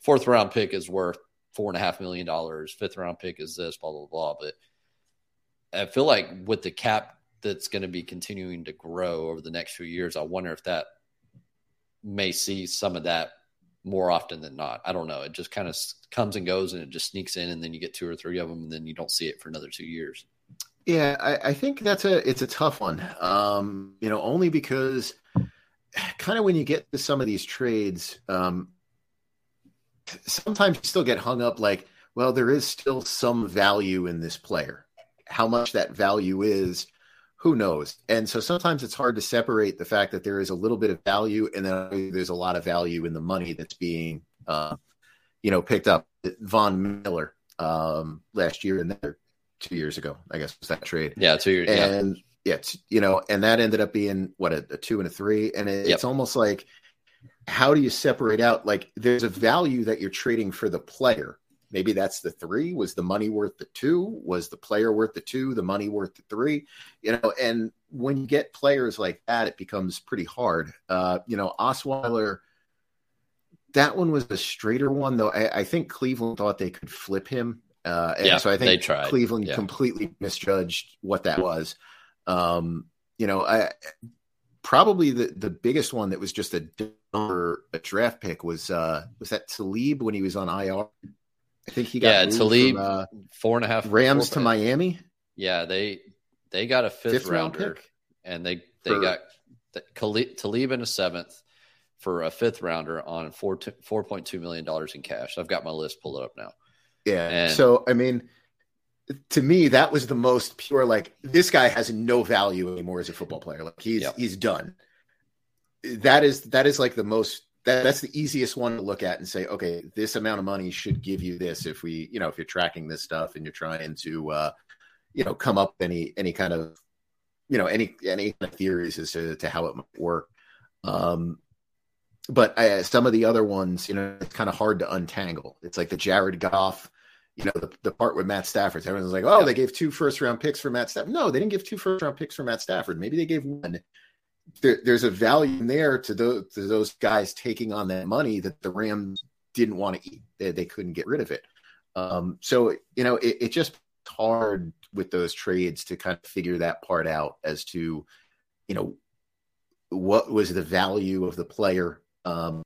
fourth round pick is worth four and a half million dollars. Fifth round pick is this, blah blah blah. But I feel like with the cap that's going to be continuing to grow over the next few years, I wonder if that may see some of that more often than not. I don't know. It just kind of comes and goes, and it just sneaks in, and then you get two or three of them, and then you don't see it for another two years. Yeah, I, I think that's a it's a tough one. Um, you know, only because kind of when you get to some of these trades, um, sometimes you still get hung up like, well, there is still some value in this player. How much that value is, who knows? And so sometimes it's hard to separate the fact that there is a little bit of value and then there's a lot of value in the money that's being, uh, you know, picked up. Von Miller um, last year and then two years ago, I guess was that trade. Yeah, two years. And yeah, yeah you know, and that ended up being what a, a two and a three, and it, yep. it's almost like how do you separate out? Like, there's a value that you're trading for the player. Maybe that's the three. Was the money worth the two? Was the player worth the two? The money worth the three? You know, and when you get players like that, it becomes pretty hard. Uh, you know, Osweiler that one was the straighter one, though. I, I, think Cleveland thought they could flip him, uh, and yeah, so I think Cleveland yeah. completely misjudged what that was. Um, you know, I probably the the biggest one that was just a dumber a draft pick was uh was that Talib when he was on IR. I think he got yeah Talib from, uh, four and a half Rams to Miami. Yeah, they they got a fifth, fifth rounder, pick? and they they for, got Talib in a seventh for a fifth rounder on four four point two million dollars in cash. I've got my list pulled up now. Yeah. And, so I mean, to me, that was the most pure. Like this guy has no value anymore as a football player. Like he's yep. he's done. That is that is like the most. That, that's the easiest one to look at and say, okay, this amount of money should give you this. If we, you know, if you're tracking this stuff and you're trying to, uh, you know, come up any any kind of, you know, any any kind of theories as to, to how it might work. Um, but uh, some of the other ones, you know, it's kind of hard to untangle. It's like the Jared Goff, you know, the, the part with Matt Stafford. Everyone's like, oh, they gave two first round picks for Matt Stafford. No, they didn't give two first round picks for Matt Stafford. Maybe they gave one. There, there's a value there to those, to those guys taking on that money that the Rams didn't want to eat. They, they couldn't get rid of it. Um, so, you know, it, it just hard with those trades to kind of figure that part out as to, you know, what was the value of the player um,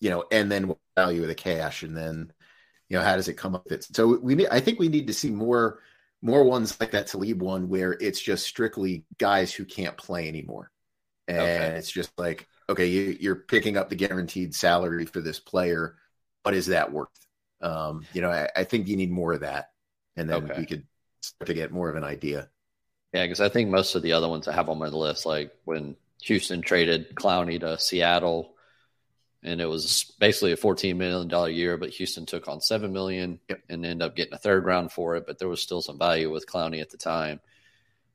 you know, and then what value of the cash, and then you know how does it come up? It so we need. I think we need to see more more ones like that Talib one where it's just strictly guys who can't play anymore, and okay. it's just like okay, you, you're picking up the guaranteed salary for this player. What is that worth? Um, you know, I, I, think you need more of that, and then okay. we could start to get more of an idea. Yeah, because I think most of the other ones I have on my list, like when Houston traded Clowney to Seattle, and it was basically a $14 million year, but Houston took on 7 million yep. and ended up getting a third round for it. But there was still some value with Clowney at the time.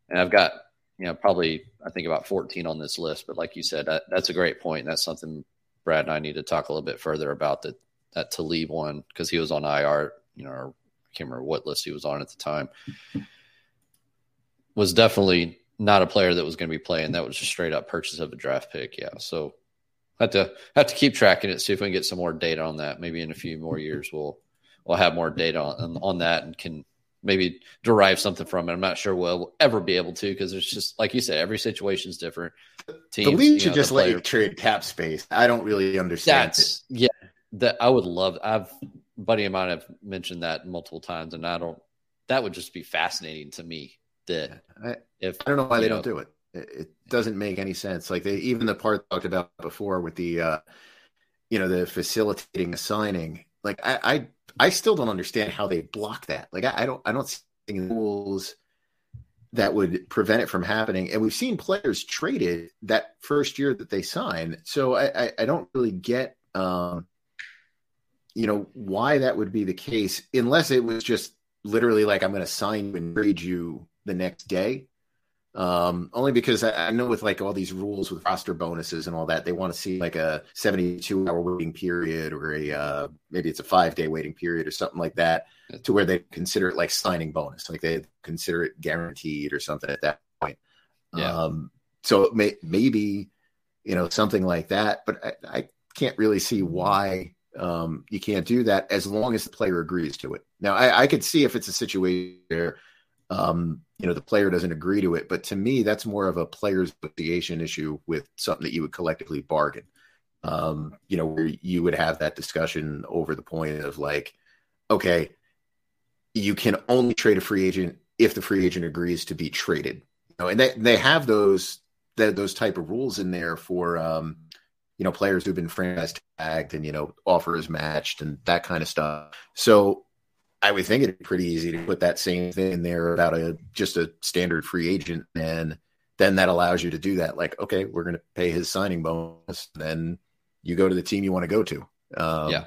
And I've got, you know, probably, I think about 14 on this list. But like you said, that, that's a great point. That's something Brad and I need to talk a little bit further about that, that Talib one, because he was on IR, you know, I can't remember what list he was on at the time. Was definitely not a player that was going to be playing. That was just straight up purchase of a draft pick. Yeah. So have to have to keep tracking it. See if we can get some more data on that. Maybe in a few more years, we'll we'll have more data on on that and can maybe derive something from it. I'm not sure we'll ever be able to because it's just like you said, every situation is different. Teams, the league should know, just let you trade cap space. I don't really understand. That's it. yeah. That I would love. I've buddy of mine have mentioned that multiple times, and I don't. That would just be fascinating to me. That I, if I don't know why they know, don't do it. It doesn't make any sense. Like they, even the part talked about before with the, uh, you know, the facilitating a signing. Like I, I, I still don't understand how they block that. Like I, I don't, I don't see rules that would prevent it from happening. And we've seen players traded that first year that they sign. So I, I, I don't really get, um, you know, why that would be the case unless it was just literally like I'm going to sign you and trade you the next day um, only because I, I, know with like all these rules with roster bonuses and all that, they want to see like a 72 hour waiting period or a uh, maybe it's a five day waiting period or something like that to where they consider it like signing bonus, like they consider it guaranteed or something at that point. Yeah. Um, so may, maybe you know something like that, but I, I can't really see why Um, you can't do that as long as the player agrees to it. Now, I, I could see if it's a situation where, um, you know, the player doesn't agree to it, but to me, that's more of a player's association issue with something that you would collectively bargain. Um, you know, where you would have that discussion over the point of like, okay, you can only trade a free agent if the free agent agrees to be traded. You know, and they they have those that those type of rules in there for um, you know players who've been franchise tagged and you know offers matched and that kind of stuff. So I would think it'd be pretty easy to put that same thing in there about a just a standard free agent, and then that allows you to do that. Like, okay, we're going to pay his signing bonus, then you go to the team you want to go to. Um, yeah.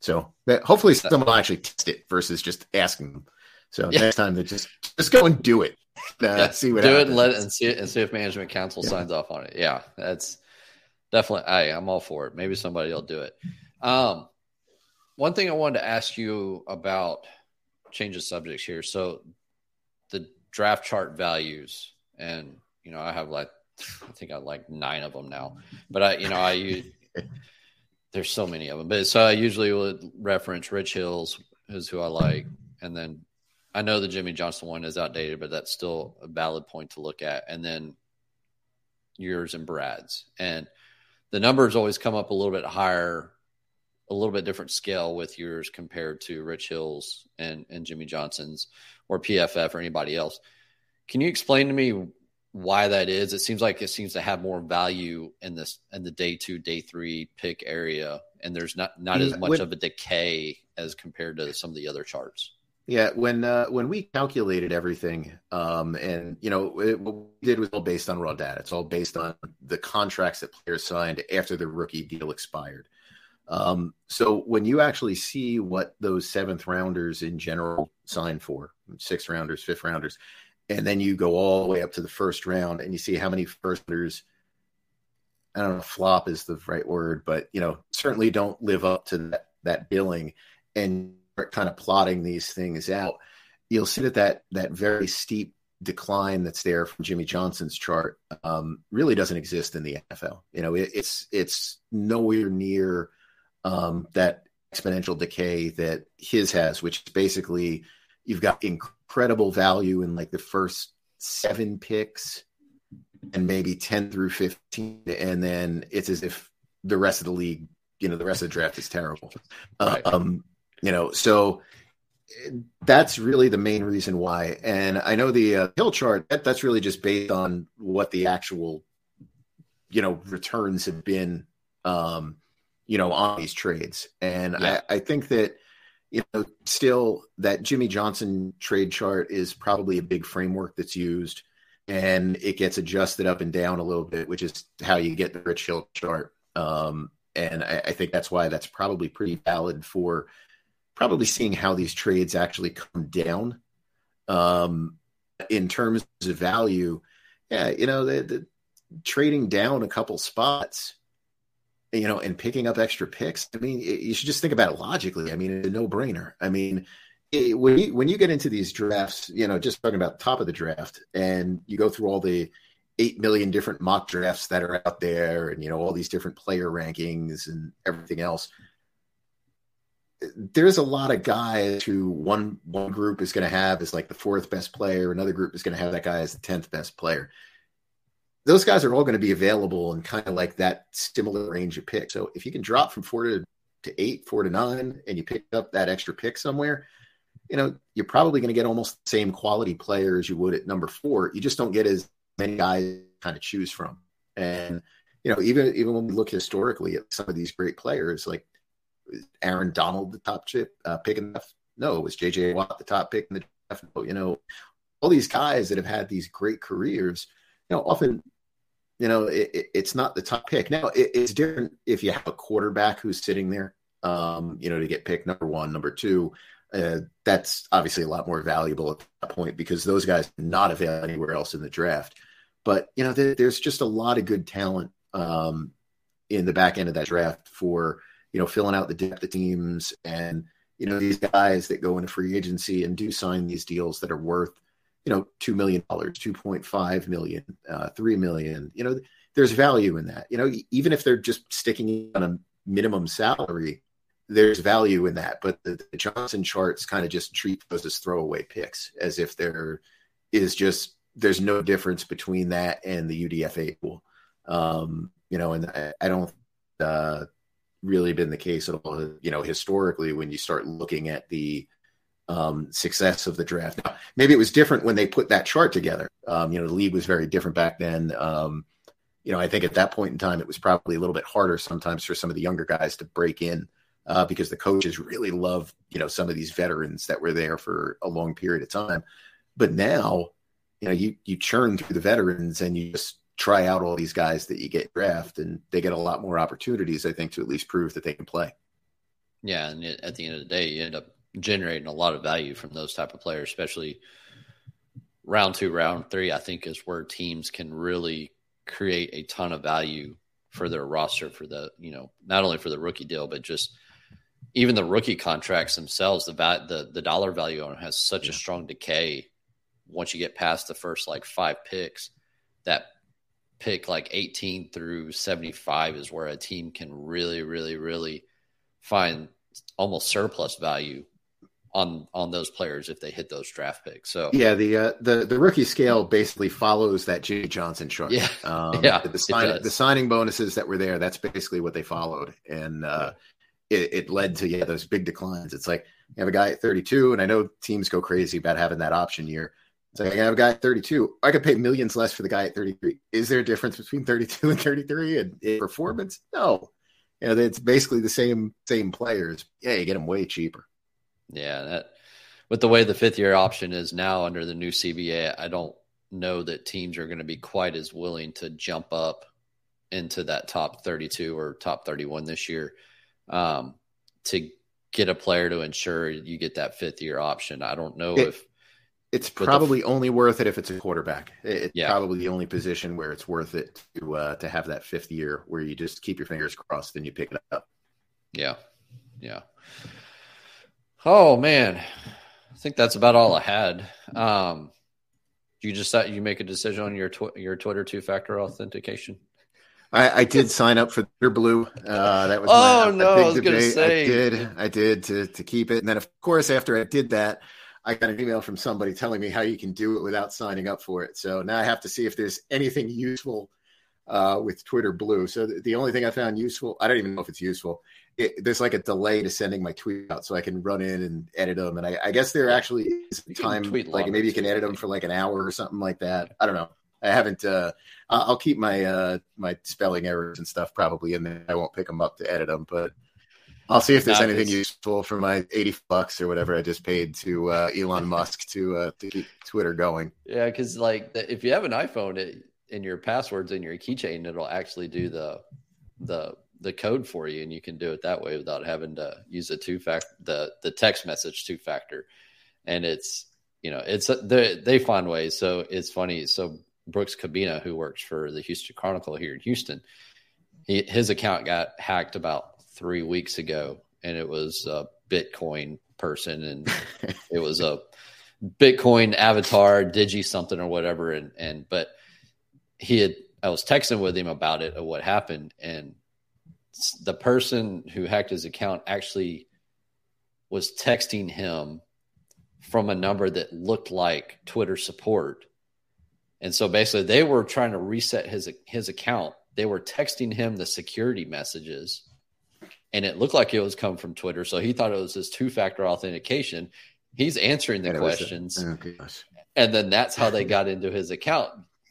So hopefully someone will actually test it versus just asking them. So yeah. next time they just just go and do it. Uh, yeah. See what do happens. it and let it and see it and see if management council yeah. signs off on it. Yeah, that's definitely. I I'm all for it. Maybe somebody will do it. Um, one thing I wanted to ask you about change of subjects here. So the draft chart values, and you know, I have like I think I like nine of them now, but I you know I use. There's so many of them, but so I usually would reference Rich Hills, who's who I like, and then I know the Jimmy Johnson one is outdated, but that's still a valid point to look at. And then yours and Brad's. And the numbers always come up a little bit higher, a little bit different scale with yours compared to Rich Hills and, and Jimmy Johnson's or PFF or anybody else. Can you explain to me why that is? It seems like it seems to have more value in this in the day two, day three pick area, and there's not not as much of a decay as compared to some of the other charts. Yeah, when uh, when we calculated everything, um, and you know, it, what we did was all based on raw data. It's all based on the contracts that players signed after the rookie deal expired. Um, so when you actually see what those seventh rounders in general sign for, sixth rounders, fifth rounders, and then you go all the way up to the first round, and you see how many first rounders. I don't know, flop is the right word, but you know, certainly don't live up to that that billing, and kind of plotting these things out, you'll see that that, that very steep decline that's there from Jimmy Johnson's chart um, really doesn't exist in the NFL. You know, it, it's it's nowhere near um, that exponential decay that his has, which basically you've got incredible value in like the first seven picks and maybe 10 through 15 and then it's as if the rest of the league you know the rest of the draft is terrible right. um you know so that's really the main reason why and i know the uh, hill chart that, that's really just based on what the actual you know returns have been um you know on these trades and yeah. I, I think that you know still that jimmy johnson trade chart is probably a big framework that's used and it gets adjusted up and down a little bit which is how you get the rich hill chart um and I, I think that's why that's probably pretty valid for probably seeing how these trades actually come down um, in terms of value. Yeah, you know, the, the trading down a couple spots, you know, and picking up extra picks. I mean, it, you should just think about it logically. I mean, it's a no brainer. I mean, it, when you when you get into these drafts, you know, just talking about top of the draft, and you go through all the eight million different mock drafts that are out there, and you know all these different player rankings and everything else there's a lot of guys who one one group is going to have as like the fourth best player, another group is going to have that guy as the tenth best player. Those guys are all going to be available in kind of like that similar range of picks. So if you can drop from four to, to eight, four to nine, and you pick up that extra pick somewhere, you know you're probably going to get almost the same quality player as you would at number four. You just don't get as many guys kind of choose from. And you know even even when we look historically at some of these great players, like Aaron Donald the top chip uh, pick in the no, it was JJ Watt the top pick in the draft. You know, all these guys that have had these great careers, you know, often, you know, it, it, it's not the top pick. Now it, it's different if you have a quarterback who's sitting there, um, you know, to get picked number one, number two. Uh, that's obviously a lot more valuable at that point because those guys not available anywhere else in the draft. But you know, there, there's just a lot of good talent um, in the back end of that draft for you know, filling out the depth of teams and, you know, these guys that go into free agency and do sign these deals that are worth, you know, $2 million, 2.5 million, uh, 3 million, you know, there's value in that, you know, even if they're just sticking on a minimum salary, there's value in that. But the, the Johnson charts kind of just treat those as throwaway picks, as if there is just there's no difference between that and the UDFA pool. Um, you know, and I, I don't uh, really been the case at all. You know, historically, when you start looking at the um, success of the draft. Now, maybe it was different when they put that chart together. Um, you know, the league was very different back then. Um, you know, I think at that point in time, it was probably a little bit harder sometimes for some of the younger guys to break in uh, because the coaches really love, you know, some of these veterans that were there for a long period of time. But now, you know, you you churn through the veterans and you just try out all these guys that you get draft, and they get a lot more opportunities, I think, to at least prove that they can play. Yeah, and at the end of the day, you end up generating a lot of value from those type of players, especially round two, round three. I think is where teams can really create a ton of value for their roster for the you know not only for the rookie deal but just even the rookie contracts themselves the the the dollar value on has such yeah. a strong decay once you get past the first like five picks that pick like 18 through 75 is where a team can really really really find almost surplus value on on those players if they hit those draft picks. So yeah, the uh, the the rookie scale basically follows that Jimmy Johnson chart. Yeah, um, yeah. The, sign, the signing bonuses that were there, that's basically what they followed, and uh, it, it led to yeah those big declines. It's like you have a guy at 32, and I know teams go crazy about having that option year. It's like I have a guy at 32. I could pay millions less for the guy at 33. Is there a difference between 32 and 33 in, in performance? No. You know, it's basically the same same players. Yeah, you get them way cheaper. Yeah, that with the way the fifth year option is now under the new CBA, I don't know that teams are going to be quite as willing to jump up into that top 32 or top 31 this year um, to get a player to ensure you get that fifth year option. I don't know it, if it's probably only worth it if it's a quarterback. It's yeah. probably the only position where it's worth it to uh, to have that fifth year where you just keep your fingers crossed and you pick it up. Yeah, yeah. Oh man, I think that's about all I had. Um, you just you make a decision on your tw- your Twitter two factor authentication. I, I, did sign up for Twitter Blue. Uh, that was oh my, no, I was going to say I did, I did to to keep it, and then of course after I did that, I got an email from somebody telling me how you can do it without signing up for it. So now I have to see if there's anything useful uh, with Twitter Blue. So the, the only thing I found useful, I don't even know if it's useful, it, there's like a delay to sending my tweet out, so I can run in and edit them. And I, I guess there actually is time, like maybe you can edit them for like an hour or something like that. I don't know. I haven't. Uh, I'll keep my uh, my spelling errors and stuff probably in there. I won't pick them up to edit them, but I'll see if there's anything useful for my 80 bucks or whatever I just paid to uh, Elon Musk to uh, to keep Twitter going. Yeah, because like if you have an iPhone, it, in your passwords in your keychain, it'll actually do the the the code for you, and you can do it that way without having to use the two factor the the text message two factor. And it's you know it's they they find ways. So it's funny. So Brooks Kubena, who works for the Houston Chronicle here in Houston, he, his account got hacked about three weeks ago, and it was a Bitcoin person, and it was a Bitcoin avatar, Digi something or whatever, and and but he had I was texting with him about it of what happened, and the person who hacked his account actually was texting him from a number that looked like Twitter support. And so basically they were trying to reset his his account. They were texting him the security messages and it looked like it was coming from Twitter. So he thought it was his two-factor authentication. He's answering the questions. A, oh and then that's how they got into his account,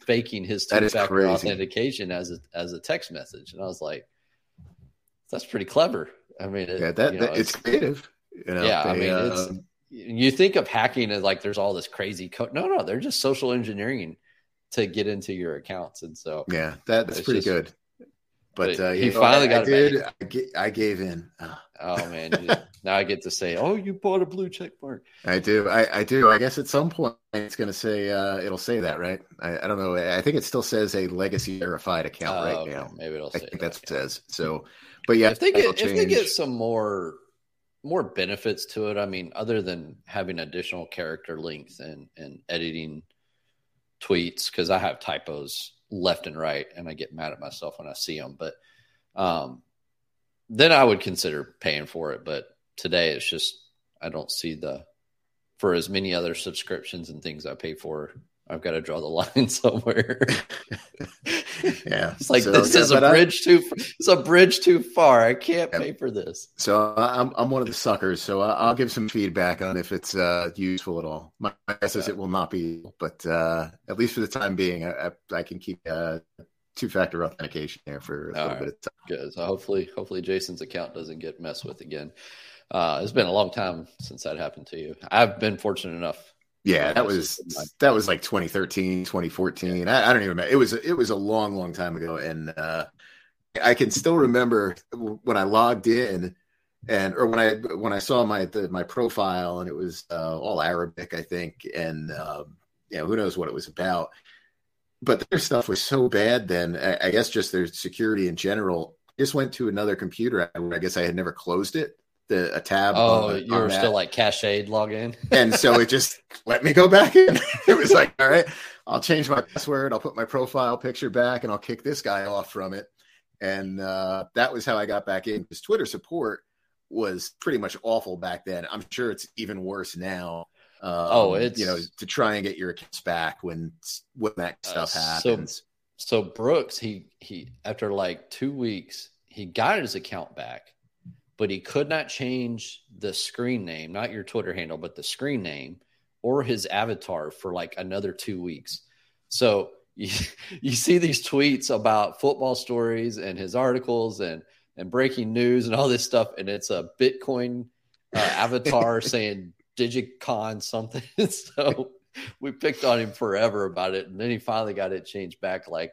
faking his two-factor authentication as a as a text message. And I was like, that's pretty clever. I mean, it, yeah, that, you know, it's, it's, creative. You know, yeah, they, I mean, uh, it's you think of hacking as like there's all this crazy code. No, no, they're just social engineering to get into your accounts, and so yeah, that's pretty just, good. But, but uh, he finally know, got. I did. I, I, gave in. Oh, oh man, now I get to say, "Oh, you bought a blue check mark." I do. I, I do. I guess at some point it's going to say uh, it'll say that, right? I, I, don't know. I think it still says a legacy verified account oh, right okay. now. Maybe it'll. I think that, that's what it says. So but yeah, if they get if they get some more more benefits to it, I mean, other than having additional character length and and editing tweets, because I have typos left and right, and I get mad at myself when I see them. But um, then I would consider paying for it. But today it's just I don't see the for as many other subscriptions and things I pay for. I've got to draw the line somewhere. yeah, it's like so, this yeah, is a bridge I, too. It's a bridge too far. I can't yeah. pay for this. So I'm I'm one of the suckers. So I'll give some feedback on if it's uh, useful at all. My guess is it will not be, but uh, at least for the time being, I, I can keep uh, two factor authentication there for a little right. bit of time. Good. So hopefully, hopefully Jason's account doesn't get messed with again. Uh, it's been a long time since that happened to you. I've been fortunate enough. Yeah, that was that was like 2013, 2014. I, I, don't even remember. It was it was a long, long time ago, and uh, I can still remember when I logged in and or when I when I saw my the, my profile and it was uh, all Arabic, I think, and um, yeah, who knows what it was about. But their stuff was so bad then. I guess just their security in general. Just went to another computer. I guess i had never closed it the a tab oh the, you were still like cached login? And so it just let me go back in. It was like all right i'll change my password i'll put my profile picture back and i'll kick this guy off from it. And uh, that was how i got back in because twitter support was pretty much awful back then. I'm sure it's even worse now um, oh, it's you know to try and get your accounts back when when that uh, stuff uh, happens. So, so Brooks, he he after like two weeks, he got his account back, but he could not change the screen name, not your Twitter handle, but the screen name or his avatar for like another two weeks. So you, you see these tweets about football stories and his articles and and breaking news and all this stuff, and it's a Bitcoin uh, avatar saying Digicon something. so we picked on him forever about it. And then he finally got it changed back like,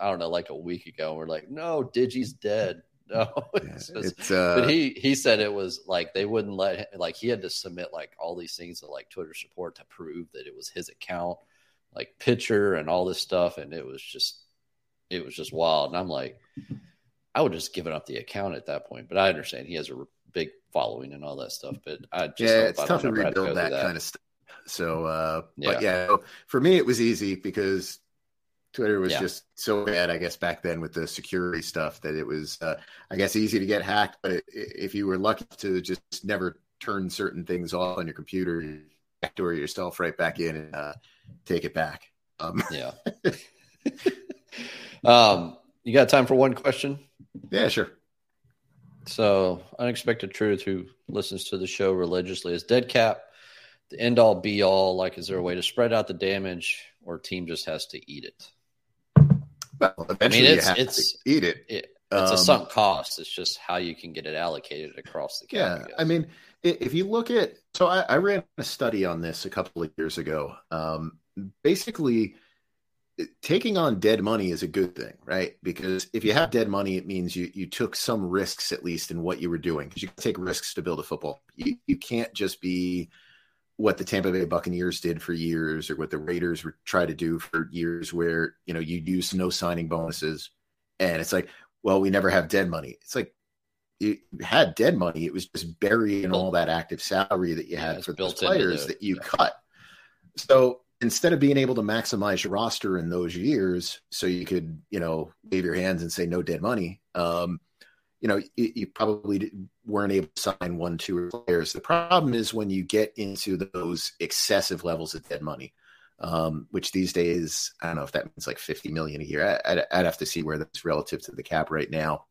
I don't know, like a week ago. And we're like, no, Digi's dead. No, it's, just, it's uh, but he he said it was like they wouldn't let him, like he had to submit like all these things to like Twitter support to prove that it was his account, like picture and all this stuff, and it was just it was just wild. And I'm like, I would just given up the account at that point. But I understand he has a big following and all that stuff. But I just yeah, it's tough to rebuild to that, that, kind of stuff. So, uh, yeah. but yeah, for me it was easy because Twitter was yeah. just so bad, I guess, back then with the security stuff that it was, uh, I guess, easy to get hacked. But it, if you were lucky to just never turn certain things off on your computer, you backdoor yourself right back in and uh, take it back. Um, yeah. um, you got time for one question? Yeah, sure. So, Unexpected Truth, who listens to the show religiously, is dead cap the end all be all? Like, is there a way to spread out the damage, or team just has to eat it? Well, eventually, I mean, it's, it's eat it. it it's um, a sunk cost. It's just how you can get it allocated across the cap. Yeah, I, I mean, if you look at, so I, I, ran a study on this a couple of years ago. Um, basically, taking on dead money is a good thing, right? Because if you have dead money, it means you you took some risks at least in what you were doing. Because you can take risks to build a football. You you can't just be what the Tampa Bay Buccaneers did for years, or what the Raiders were try to do for years, where you know you use no signing bonuses, and it's like, well, we never have dead money. It's like you had dead money; it was just burying all that active salary that you had yeah, for those players the, that you yeah. cut. So instead of being able to maximize your roster in those years, so you could, you know, wave your hands and say no dead money, um, you know, you, probably weren't able to sign one, two players. The problem is when you get into those excessive levels of dead money, um, which these days, I don't know if that means like 50 million a year. I, would have to see where that's relative to the cap right now.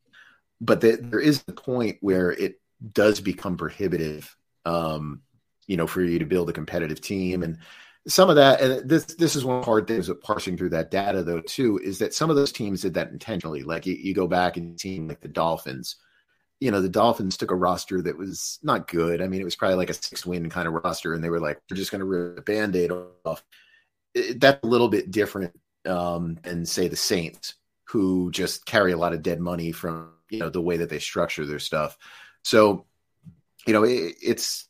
But the, there is a point where it does become prohibitive, um, you know, for you to build a competitive team. And, some of that, and this this is one hard things of parsing through that data though too, is that some of those teams did that intentionally. Like you, you go back and team like the Dolphins, you know, the Dolphins took a roster that was not good. I mean, it was probably like a six win kind of roster, and they were like, we're just going to rip the band aid off. It, that's a little bit different um, than say the Saints, who just carry a lot of dead money from you know the way that they structure their stuff. So, you know, it, it's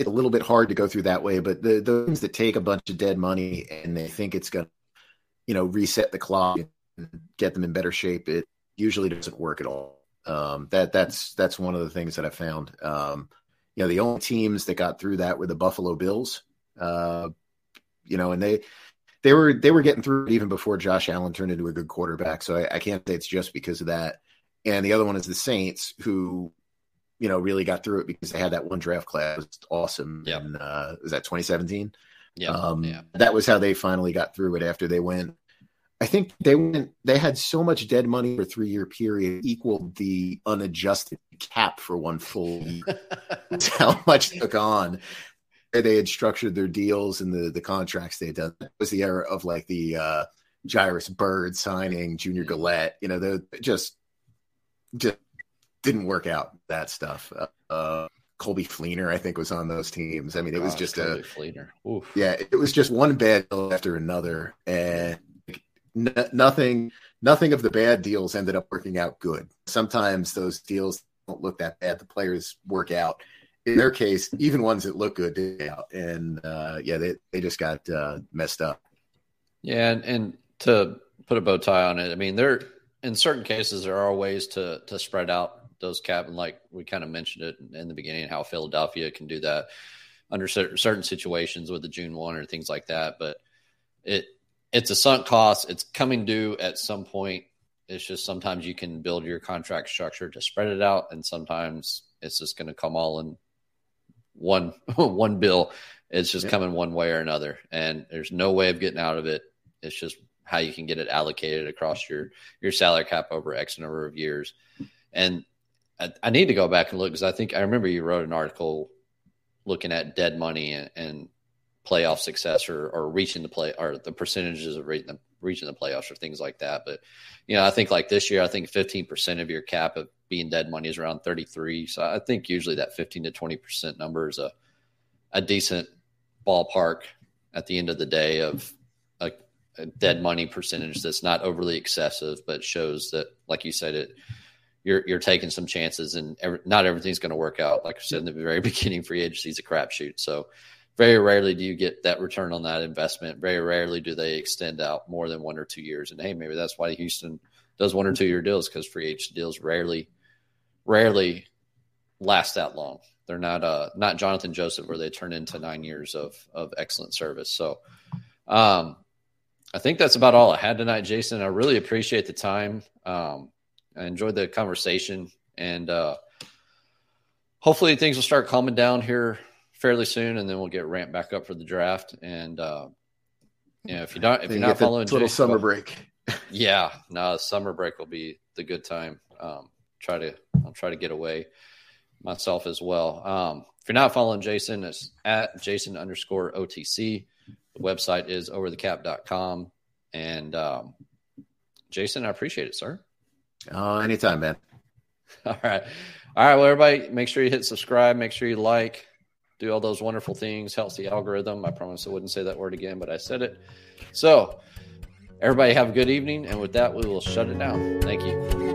it's a little bit hard to go through that way. But the the things that take a bunch of dead money and they think it's going to, you know, reset the clock and get them in better shape, it usually doesn't work at all. Um, that that's that's one of the things that I found. Um, you know, the only teams that got through that were the Buffalo Bills. Uh, you know, and they they were they were getting through it even before Josh Allen turned into a good quarterback. So I, I can't say it's just because of that. and the other one is the Saints, who you know really got through it because they had that one draft class. It was awesome. Yeah, uh, was that 2017? Yeah, um, yeah. That was how they finally got through it after they went. I think they went. They had so much dead money for a three year period equaled the unadjusted cap for one full year. how much took on. They had structured their deals and the the contracts they had done. It was the era of like the uh, Jairus Byrd signing, Junior Galette. You know, they just just didn't work out that stuff. Uh, Coby Fleener, I think, was on those teams. I mean, it was just Coby a Fleener. Oof. yeah, it was just one bad deal after another, and n- nothing, nothing of the bad deals ended up working out good. Sometimes those deals don't look that bad. The players work out. In their case, even ones that look good did out, and uh, yeah, they they just got uh, messed up. Yeah, and, and to put a bow tie on it, I mean, there in certain cases there are ways to to spread out those cap, and like we kind of mentioned it in the beginning, how Philadelphia can do that under certain situations with the June one or things like that. But it it's a sunk cost. It's coming due at some point. It's just sometimes you can build your contract structure to spread it out, and sometimes it's just going to come all in one one bill. It's just coming one way or another, and there's no way of getting out of it. It's just how you can get it allocated across your your salary cap over X number of years. And I, I need to go back and look because I think I remember you wrote an article looking at dead money and, and playoff success or, or reaching the play or the percentages of reaching the, reaching the playoffs or things like that. But you know, I think like this year, I think 15% of your cap of being dead money is around 33. So I think usually that 15 to 20% number is a a decent ballpark at the end of the day of a, a dead money percentage that's not overly excessive, but shows that, like you said, it you're you're taking some chances, and every, not everything's going to work out. Like I said in the very beginning, free agency is a crapshoot. So very rarely do you get that return on that investment. Very rarely do they extend out more than one or two years. And hey, maybe that's why Houston does one or two year deals because free agency deals rarely rarely last that long. They're not uh not Johnathan Joseph where they turn into nine years of of excellent service. So um I think that's about all I had tonight, Jason. I really appreciate the time. Um, I enjoyed the conversation, and uh, hopefully things will start calming down here fairly soon, and then we'll get ramped back up for the draft. And uh, you know, if you're not if you're not following little Jason, summer break, yeah, no, summer break will be the good time. Um, try to I'll try to get away myself as well. Um, if you're not following Jason, it's at Jason underscore OTC. The website is overthecap.com. And um, Jason, I appreciate it, sir. Oh, anytime, man. All right. All right. Well, everybody, make sure you hit subscribe. Make sure you like, do all those wonderful things. Helps the algorithm. I promise I wouldn't say that word again, but I said it. So, everybody have a good evening. And with that, we will shut it down. Thank you.